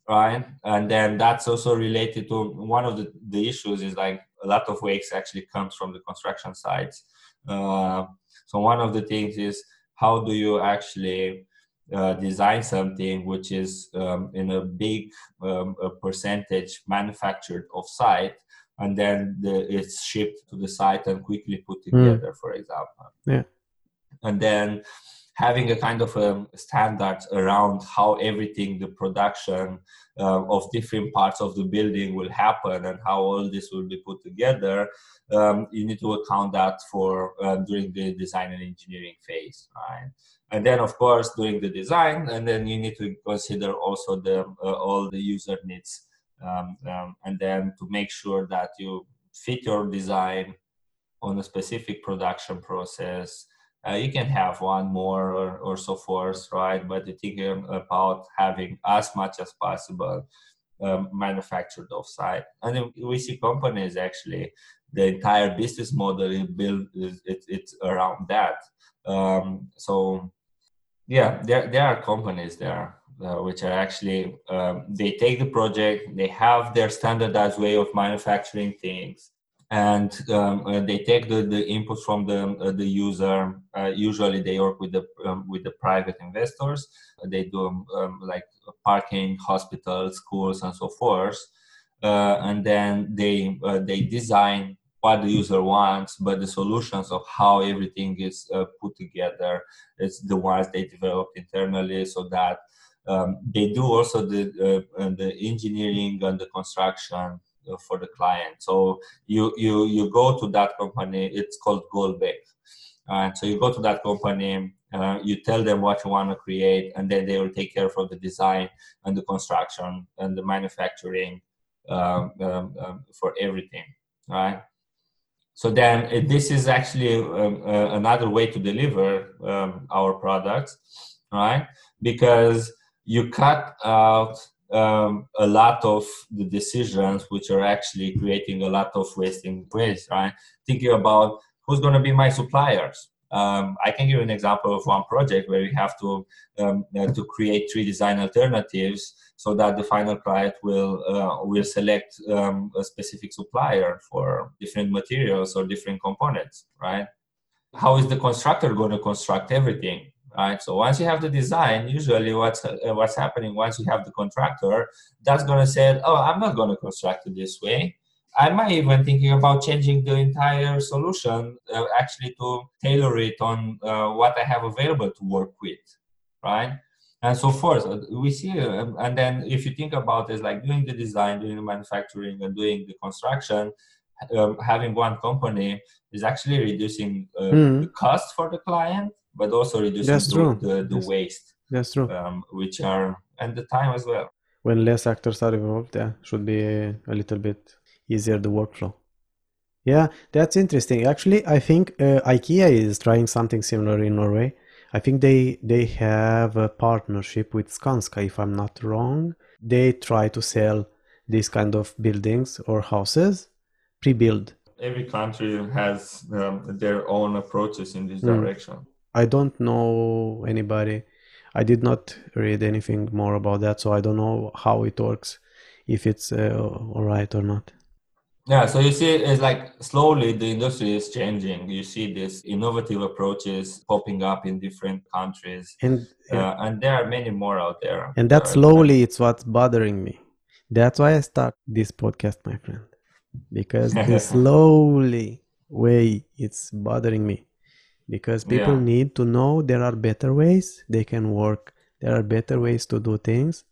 right, and then that's also related to one of the, the issues is like a lot of waste actually comes from the construction sites. Uh, so one of the things is how do you actually uh, design something which is um, in a big um, a percentage manufactured off site and then the, it's shipped to the site and quickly put hmm. together mm. for example yeah and then having a kind of a um, standard around how everything the production uh, of different parts of the building will happen and how all this will be put together um, you need to account that for uh, during the design and engineering phase right and then of course during the design and then you need to consider also the uh, all the user needs um, um, and then to make sure that you fit your design on a specific production process. Uh, you can have one more or, or so forth right? But you think about having as much as possible um, manufactured offsite. And we see companies actually the entire business model is built it, it's around that. Um, so yeah there, there are companies there uh, which are actually um, they take the project they have their standardized way of manufacturing things and um, uh, they take the, the input from the, uh, the user. Uh, usually they work with the um, with the private investors. They do um, um, like parking hospitals schools and so forth. Uh, and then they uh, they design what the user wants, but the solutions of how everything is uh, put together is the ones they developed internally, so that um, they do also the uh, the engineering and the construction uh, for the client. So you you you go to that company. It's called Goldbeck. And so you go to that company, uh, you tell them what you want to create, and then they will take care of the design and the construction and the manufacturing um, um, um, for everything, right? So then uh, this is actually um, uh, another way to deliver um, our products, right? Because you cut out um, a lot of the decisions which are actually creating a lot of wasting waste, right? Thinking about who's going to be my suppliers, um, I can give you an example of one project where we have to um, uh, to create three design alternatives so that the final client will uh, will select um, a specific supplier for different materials or different components, right? How is the constructor going to construct everything? Right. So once you have the design, usually what's uh, what's happening once you have the contractor, that's going to say, "Oh, I'm not going to construct it this way. I might even thinking about changing the entire solution uh, actually to tailor it on uh, what I have available to work with, right? And so forth. We see, uh, and then if you think about it, like doing the design, doing the manufacturing, and doing the construction, um, having one company is actually reducing uh, mm. the cost for the client, but also reducing the, the, the That's, waste. That's true. Um, which are and the time as well. When less actors are involved, yeah, should be a little bit easier the workflow. Yeah, that's interesting. Actually, I think uh, IKEA is trying something similar in Norway. I think they they have a partnership with Skanska, if I'm not wrong. They try to sell these kind of buildings or houses pre-built. Every country has um, their own approaches in this mm. direction. I don't know anybody. I did not read anything more about that, so I don't know how it works, if it's uh, all right or not. Yeah, so you see, it's like slowly the industry is changing. You see these innovative approaches popping up in different countries, and uh, and there are many more out there. And that slowly, it's what's bothering me. That's why I start this podcast, my friend, because the slowly way it's bothering me, because people yeah. need to know there are better ways they can work. There are better ways to do things,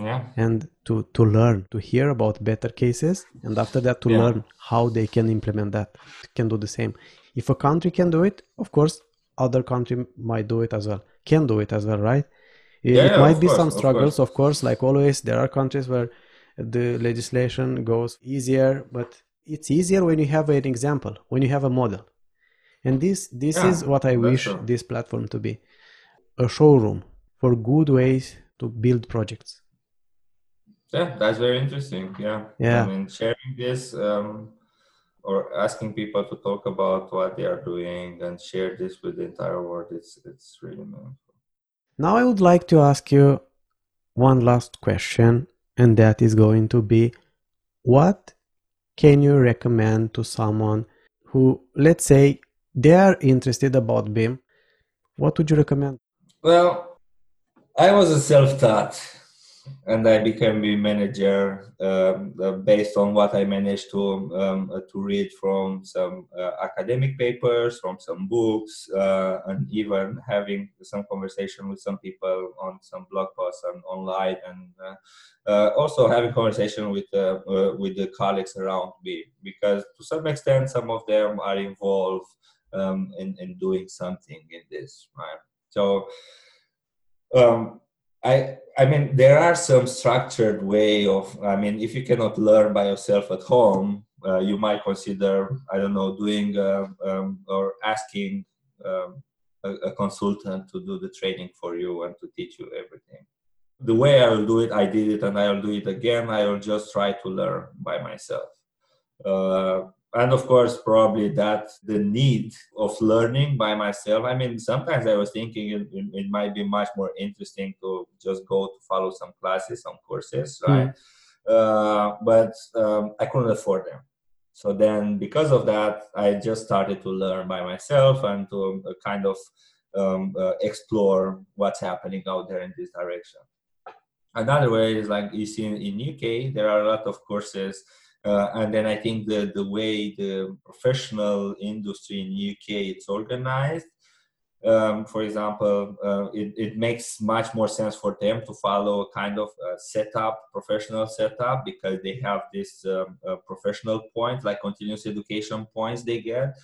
yeah and to to learn to hear about better cases and after that to yeah. learn how they can implement that can do the same if a country can do it of course other country might do it as well can do it as well right it, yeah, it might be course, some struggles of course. of course like always there are countries where the legislation goes easier but it's easier when you have an example when you have a model and this this yeah, is what i wish true. this platform to be a showroom for good ways to build projects yeah, that's very interesting. Yeah. Yeah. I mean, sharing this um, or asking people to talk about what they are doing and share this with the entire world, it's, it's really meaningful. Now, I would like to ask you one last question, and that is going to be what can you recommend to someone who, let's say, they are interested about BIM? What would you recommend? Well, I was a self-taught and I became a manager um, uh, based on what I managed to um, uh, to read from some uh, academic papers, from some books, uh, and even having some conversation with some people on some blog posts and online, and uh, uh, also having conversation with with the colleagues around me, because to some extent some of them are involved um, in in doing something in this, right? So. Um, I I mean there are some structured way of I mean if you cannot learn by yourself at home uh, you might consider I don't know doing uh, um, or asking um, a, a, consultant to do the training for you and to teach you everything. The way I will do it, I did it and I will do it again. I will just try to learn by myself. Uh, and of course probably that the need of learning by myself i mean sometimes i was thinking it, it might be much more interesting to just go to follow some classes some courses hmm. right mm. uh, but um, i couldn't afford them so then because of that i just started to learn by myself and to uh, kind of um, uh, explore what's happening out there in this direction another way is like you see in, in uk there are a lot of courses Uh, and then I think the, the way the professional industry in UK it's organized, um, for example, uh, it, it makes much more sense for them to follow a kind of setup, professional setup, because they have this um, professional point, like continuous education points they get.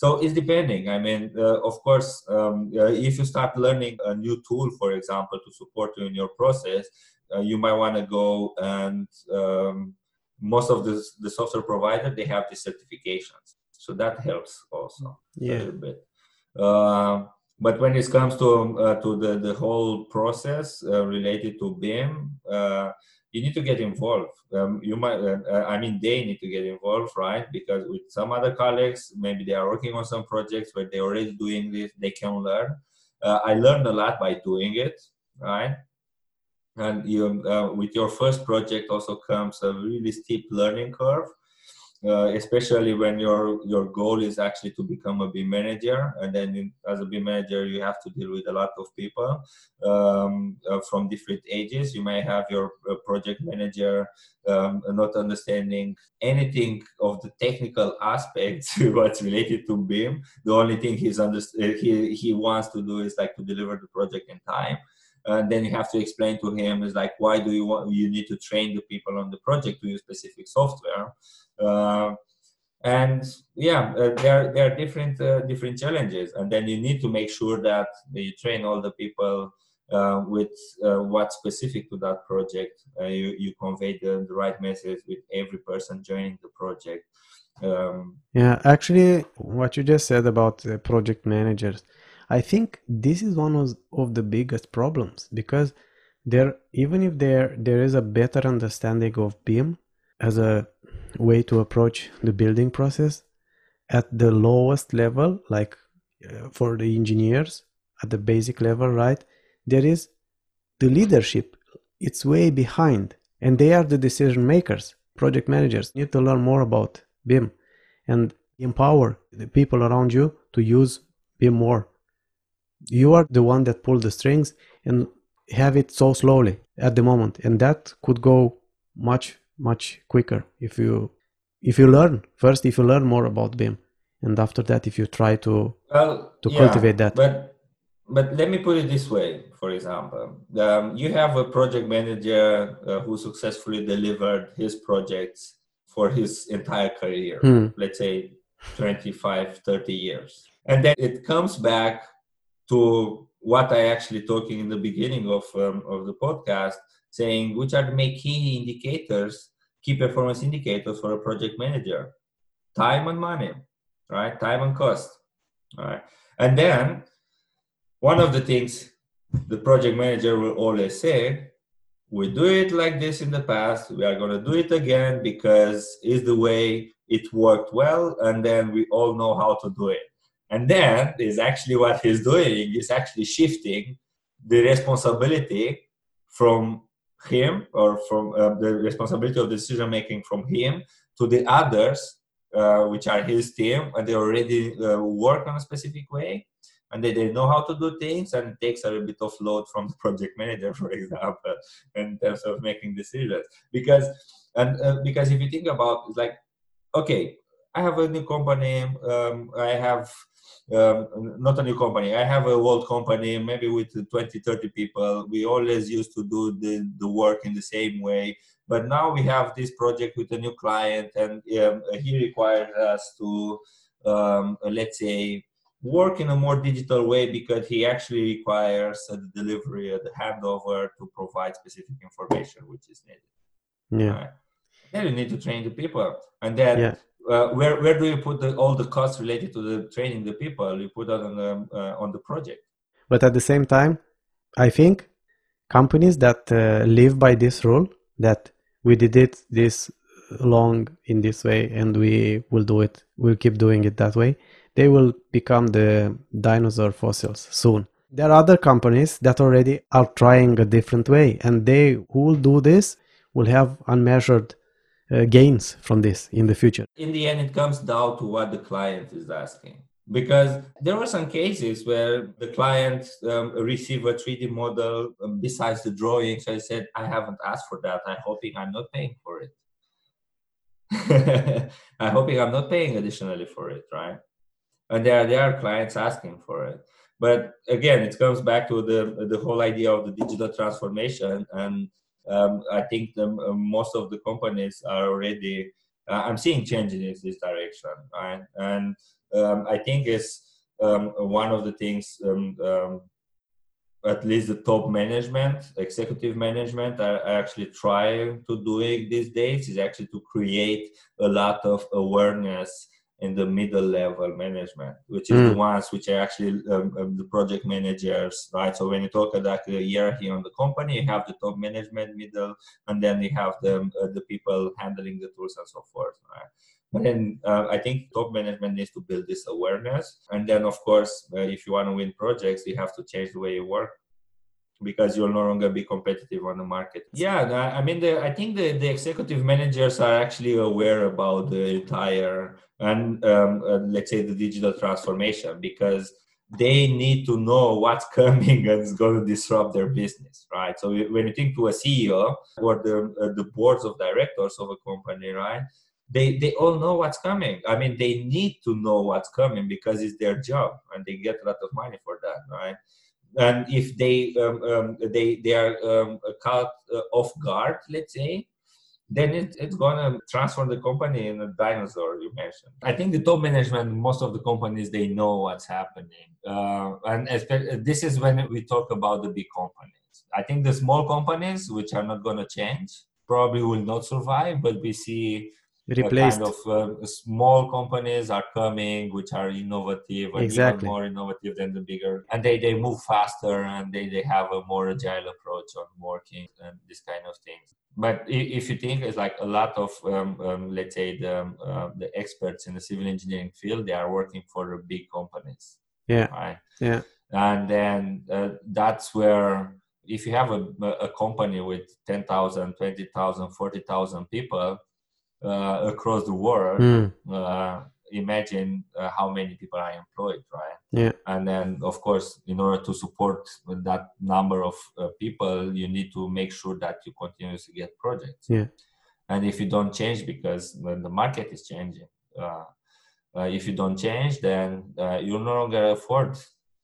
So it's depending. I mean, uh, of course, um, uh, if you start learning a new tool, for example, to support you in your process, uh, you might want to go and um, most of the, the software provider they have the certifications so that helps also yeah. a little bit uh, but when it comes to uh, to the, the whole process uh, related to BIM, uh, you need to get involved. Um, you might, uh, uh, I mean, they need to get involved, right? Because with some other colleagues, maybe they are working on some projects where they're already doing this, they can learn. I learned a lot by doing it, right? And you, uh, with your first project also comes a really steep learning curve uh, especially when your your goal is actually to become a BIM manager, and then in, as a BIM manager you have to deal with a lot of people um, uh, from different ages. You may have your uh, project manager um, not understanding anything of the technical aspects what's related to BIM. The only thing he's under, he he wants to do is like to deliver the project in time and then you have to explain to him is like why do you want you need to train the people on the project to use specific software. Uh, and yeah uh, there there are different uh, different challenges. And then you need to make sure that you train all the people uh, with uh, what's specific to that project. Uh, you you convey the, the right message with every person joining the project. Um, yeah actually what you just said about project managers I think this is one of, of the biggest problems because there even if there there is a better understanding of BIM as a way to approach the building process at the lowest level like uh, for the engineers at the basic level right there is the leadership it's way behind and they are the decision makers project managers. Need to learn more about BIM and empower the people around you to use BIM more you are the one that pull the strings and have it so slowly at the moment and that could go much much quicker if you if you learn. First if you learn more about BIM and after that if you try to well, to yeah, cultivate that. but but let me put it this way for example. Um, you have a project manager uh, who successfully delivered his projects for his entire career hmm. let's say 25 30 years. And then it comes back to what I actually talking in the beginning of um, of the podcast, saying which are the main key indicators, key performance indicators for a project manager, time and money, right? Time and cost, right? And then one of the things the project manager will always say we do it like this in the past we are going to do it again because it's the way it worked well and then we all know how to do it and then is actually what he's doing is actually shifting the responsibility from him or from uh, the responsibility of decision making from him to the others, uh, which are his team, and they already uh, work on a specific way and they, they know how to do things and it takes a little bit of load from the project manager for example in terms of making decisions. Because and uh, because if you think about it's like okay i have a new company um, i have um, not a new company. I have a old company, maybe with 20, 30 people. We always used to do the, the work in the same way. But now we have this project with a new client, and um, he requires us to, um, let's say, work in a more digital way because he actually requires the delivery, the handover to provide specific information which is needed. Yeah. Right? Then you need to train the people, and then yeah uh, where where do you put the, all the costs related to the training the people? You put that on the uh, on the project. But at the same time, I think companies that uh, live by this rule that we did it this long in this way and we will do it we'll keep doing it that way they will become the dinosaur fossils soon there are other companies that already are trying a different way and they who will do this will have unmeasured uh, gains from this in the future? In the end, it comes down to what the client is asking. Because there were some cases where the client um, received a 3D model um, besides the drawing. So I said, I haven't asked for that. I'm hoping I'm not paying for it. I'm hoping I'm not paying additionally for it, right? And there, there are clients asking for it. But again, it comes back to the the whole idea of the digital transformation, and um, I think the, uh, most of the companies are already. Uh, I'm seeing changes in this direction, right? And um, I think it's um, one of the things um, um, at least the top management, executive management, are actually trying to do it these days is actually to create a lot of awareness in the middle level management, which is mm. the ones which are actually um, um, the project managers, right? So when you talk about the hierarchy on the company, you have the top management, middle, and then you have the uh, the people handling the tools and so forth, right? But then uh, I think top management needs to build this awareness. And then, of course, uh, if you want to win projects, you have to change the way you work because you'll no longer be competitive on the market. Yeah, I mean, the, I think the, the executive managers are actually aware about the entire and um, uh, let's say the digital transformation because they need to know what's coming and is going to disrupt their business, right? So when you think to a CEO or the uh, the boards of directors of a company, right? they they all know what's coming i mean they need to know what's coming because it's their job and they get a lot of money for that right and if they um, um, they they are um, caught uh, off guard let's say then it, it's gonna transform the company in a dinosaur you mentioned. I think the top management most of the companies they know what's happening. Uh, and this is when we talk about the big companies. I think the small companies which are not gonna change probably will not survive but we see replaced. kind of uh, small companies are coming which are innovative and exactly. even more innovative than the bigger. And they, they move faster and they, they have a more agile approach on working and this kind of things. But if you think it's like a lot of um, um, let's say the, um, uh, the experts in the civil engineering field they are working for big companies. Yeah. Right? Yeah. And then uh, that's where if you have a, a company with 10,000, 20,000, 40,000 people, uh, across the world, mm. uh, imagine uh, how many people are employed, right? Yeah. And then, of course, in order to support that number of uh, people, you need to make sure that you continuously get projects. Yeah. And if you don't change, because when the market is changing, uh, uh, if you don't change, then you no longer afford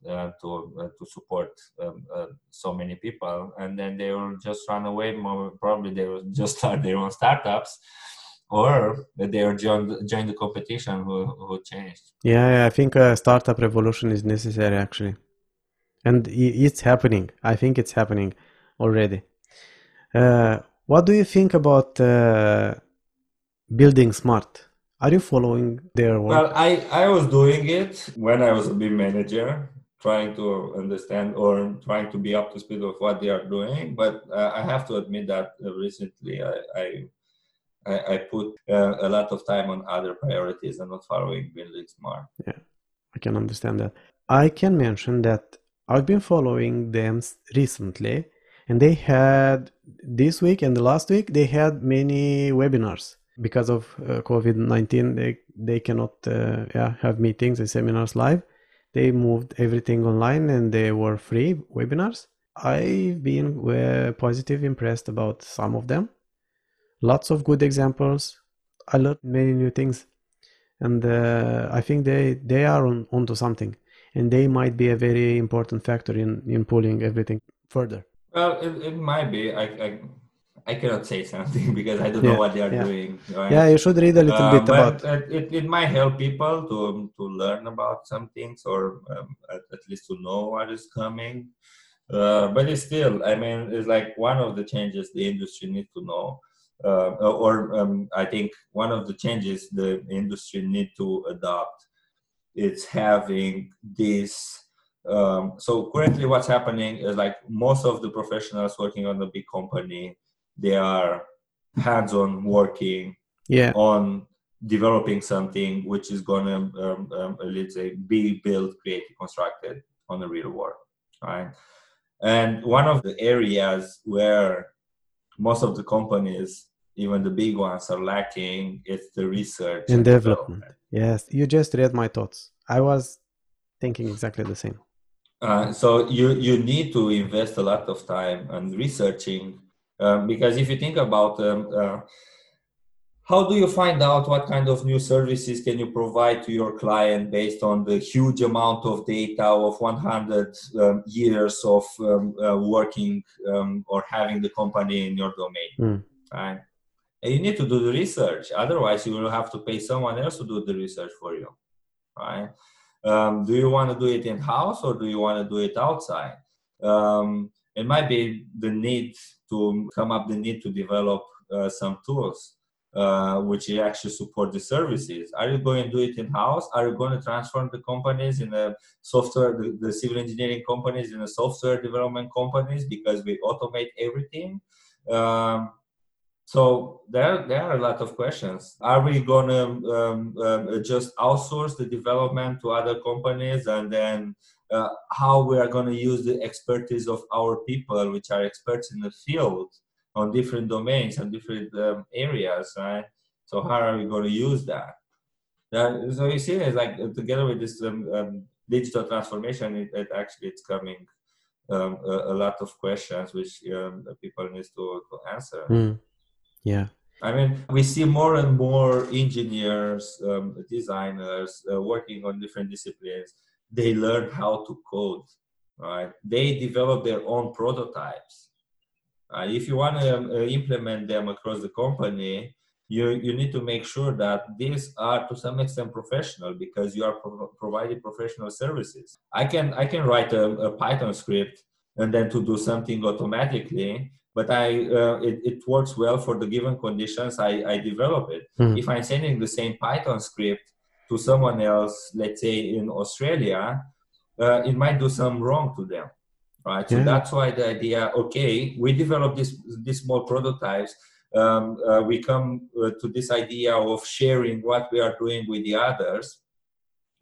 uh, to uh, to support um, uh, so many people, and then they will just run away. More probably, they will just start their own startups, or they are joined join the competition who who changed. Yeah, I think a startup revolution is necessary actually, and it's happening. I think it's happening already. Uh, what do you think about uh, buildingSMART? Are you following their work? Well, I I was doing it when I was a BIM manager, trying to understand or trying to be up to speed with what they are doing. But uh, I have to admit that recently I, I I, I put uh, a lot of time on other priorities and not following buildingSMART. Yeah, I can understand that. I can mention that I've been following them recently, and they had this week and the last week they had many webinars because of uh, COVID nineteen. They they cannot uh, yeah have meetings and seminars live. They moved everything online and they were free webinars. I've been uh, positive impressed about some of them lots of good examples. I learned many new things, and uh, I think they they are on onto something, and they might be a very important factor in in pulling everything further. Well, it, it might be. I, I I cannot say something because I don't yeah, know what they are yeah. doing. Right? Yeah, you should read a little uh, bit about. It, it might help people to to learn about some things or um, at, at, least to know what is coming. Uh, but it's still, I mean, it's like one of the changes the industry needs to know uh, or um, I think one of the changes the industry need to adopt is having this. Um, so currently, what's happening is like most of the professionals working on the big company, they are hands-on working yeah. on developing something which is going to um, um, let's say be built, created, constructed on the real world, right? And one of the areas where most of the companies, even the big ones, are lacking. It's the research and, and development. development. Yes, you just read my thoughts. I was thinking exactly the same. Uh, so you you need to invest a lot of time and researching um, because if you think about um, uh, how do you find out what kind of new services can you provide to your client based on the huge amount of data of 100 um, years of um, uh, working um, or having the company in your domain? Mm. right. And you need to do the research. Otherwise you will have to pay someone else to do the research for you. Right? Um, do you want to do it in house or do you want to do it outside? Um, it might be the need to come up the need to develop uh, some tools uh, which actually support the services. Are you going to do it in house? Are you going to transform the companies in the software, the, the, civil engineering companies in the software development companies because we automate everything? Um, so there, there are a lot of questions. Are we going to um, um, just outsource the development to other companies and then uh, how we are going to use the expertise of our people, which are experts in the field, on different domains and different um, areas, right? So how are we going to use that? that so you see, it's like uh, together with this um, um, digital transformation, it, it, actually it's coming um, a, a, lot of questions which um, people need to, to answer. Mm. Yeah. I mean, we see more and more engineers, um, designers uh, working on different disciplines. They learn how to code, right? They develop their own prototypes uh, if you want to um, uh, implement them across the company, you, you need to make sure that these are to some extent professional because you are pro- providing professional services. I can I can write a, a, Python script and then to do something automatically, but I uh, it, it works well for the given conditions. I, I develop it. Mm-hmm. If I'm sending the same Python script to someone else, let's say in Australia, uh, it might do some wrong to them right? So yeah. that's why the idea, okay, we develop this these small prototypes. Um, uh, we come uh, to this idea of sharing what we are doing with the others,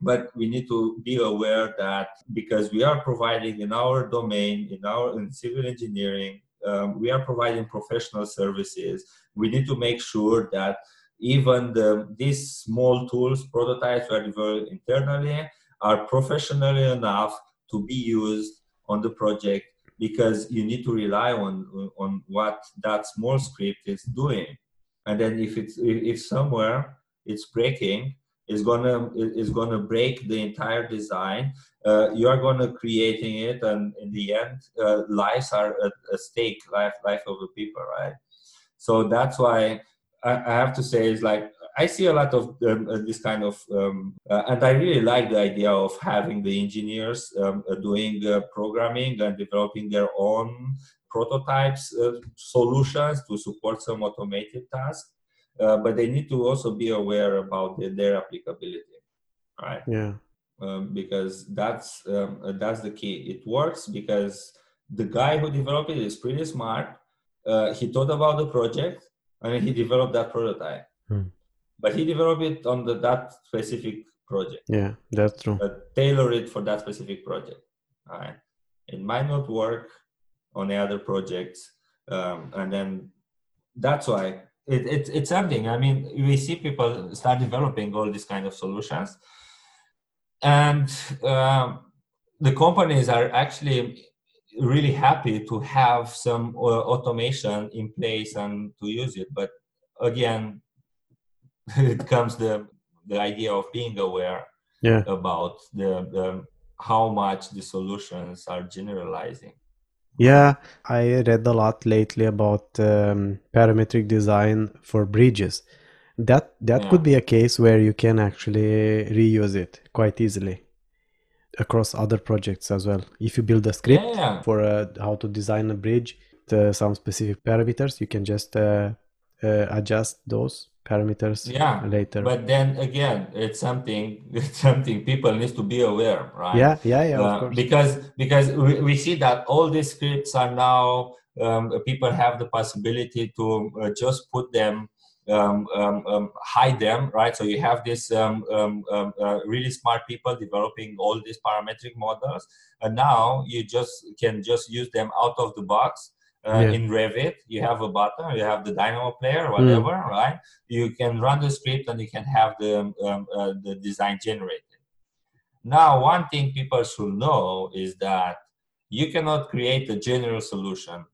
but we need to be aware that because we are providing in our domain, in our in civil engineering, um, we are providing professional services. We need to make sure that even the, these small tools, prototypes we are developing internally, are professionally enough to be used on the project because you need to rely on on what that small script is doing. And then if it's if somewhere it's breaking is gonna is gonna break the entire design. Uh, you are gonna creating it and in the end uh, lives are at, at stake life life of the people right? So that's why I, I have to say is like I see a lot of um, uh, this kind of, um, uh, and I really like the idea of having the engineers um, uh, doing uh, programming and developing their own prototypes uh, solutions to support some automated tasks. Uh, but they need to also be aware about the, their applicability, right? Yeah. Um, because that's um, that's the key. It works because the guy who developed it is pretty smart. he thought about the project and he developed that prototype. Hmm but he developed it on the, that specific project. Yeah, that's true. But tailor it for that specific project. All right. It might not work on the other projects, um, and then that's why it, it, it's something. I mean, we see people start developing all these kind of solutions, and um, the companies are actually really happy to have some uh, automation in place and to use it. But again, it comes the the idea of being aware yeah. about the, the how much the solutions are generalizing yeah i read a lot lately about um, parametric design for bridges that that yeah. could be a case where you can actually reuse it quite easily across other projects as well if you build a script yeah. for uh, how to design a bridge to some specific parameters you can just uh, uh, adjust those parameters yeah later. but then again it's something it's something people need to be aware right? Yeah yeah yeah uh, because because we, we see that all these scripts are now um, people have the possibility to uh, just put them um, um, um hide them right? So you have this um, um, uh, really smart people developing all these parametric models and now you just can just use them out of the box uh, yeah. in Revit, you have a button, you have the Dynamo player, whatever, mm. right? You can run the script and you can have the um, uh, the design generated. Now, one thing people should know is that you cannot create a general solution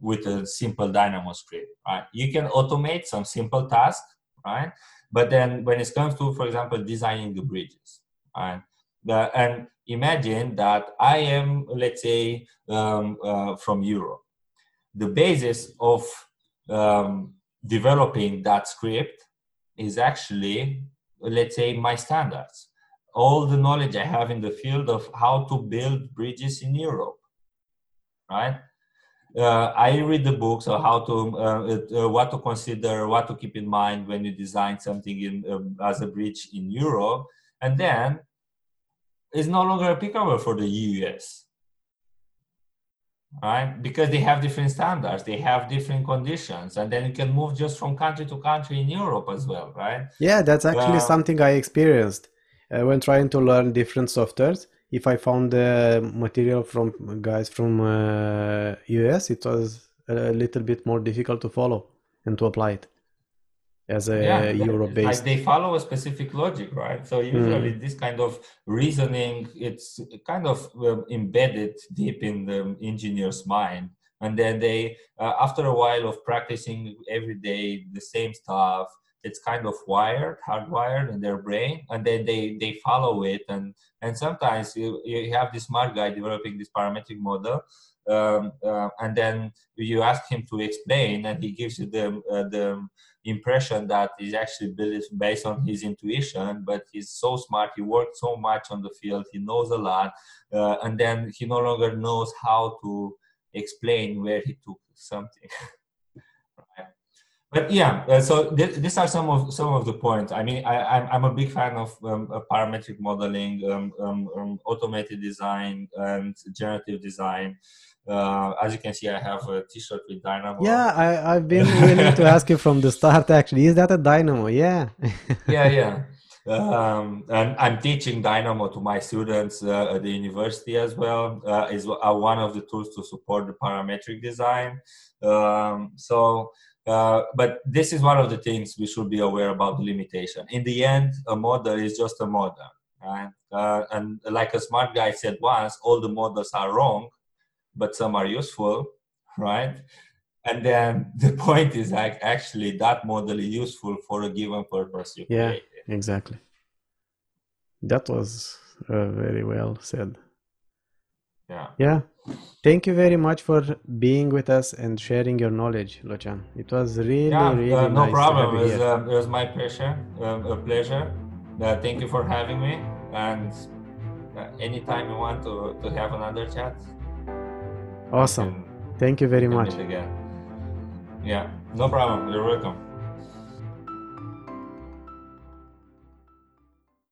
with a simple Dynamo script, right? You can automate some simple tasks, right? But then when it comes to, for example, designing the bridges, right? The, and imagine that I am, let's say, um, uh, from Europe. The basis of um, developing that script is actually, let's say, my standards. All the knowledge I have in the field of how to build bridges in Europe, right? Uh, I read the books on how to, uh, uh, what to consider, what to keep in mind when you design something in um, as a bridge in Europe, and then it's no longer applicable for the US right? Because they have different standards, they have different conditions, and then you can move just from country to country in Europe as well, right? Yeah, that's actually uh, something I experienced uh, when trying to learn different softwares. If I found the material from guys from uh, US, it was a little bit more difficult to follow and to apply it as a yeah, Euro-based. Like they follow a specific logic, right? So usually mm. this kind of reasoning, it's kind of um, embedded deep in the engineer's mind, and then they, uh, after a while of practicing every day the same stuff, it's kind of wired, hardwired in their brain, and then they they follow it, and and sometimes you you have this smart guy developing this parametric model. Um, uh, and then you ask him to explain, and he gives you the uh, the impression that is actually based on his intuition but he's so smart he worked so much on the field he knows a lot uh, and then he no longer knows how to explain where he took something. Right. but yeah uh, so th- these are some of some of the points. I mean I, I'm, I'm a big fan of um, parametric modeling um, um, um, automated design and generative design uh, as you can see, I have a T-shirt with Dynamo. Yeah, I, I've been willing to ask you from the start. Actually, is that a Dynamo? Yeah. yeah, yeah. Um, and I'm teaching Dynamo to my students uh, at the university as well. Uh, is uh, one of the tools to support the parametric design. Um, so, uh, but this is one of the things we should be aware about the limitation. In the end, a model is just a model, right? Uh, and like a smart guy said once, all the models are wrong but some are useful, right? And then the point is like actually that model is useful for a given purpose you yeah, created. exactly. That was uh, very well said. Yeah. Yeah. Thank you very much for being with us and sharing your knowledge, Lochan. It was really, yeah, really uh, no nice problem. It was, uh, it was, my pleasure. Um, a pleasure. Uh, thank you for having me. And uh, anytime you want to, to have another chat, Awesome. Thank you very much. Again. Yeah, no problem. You're welcome.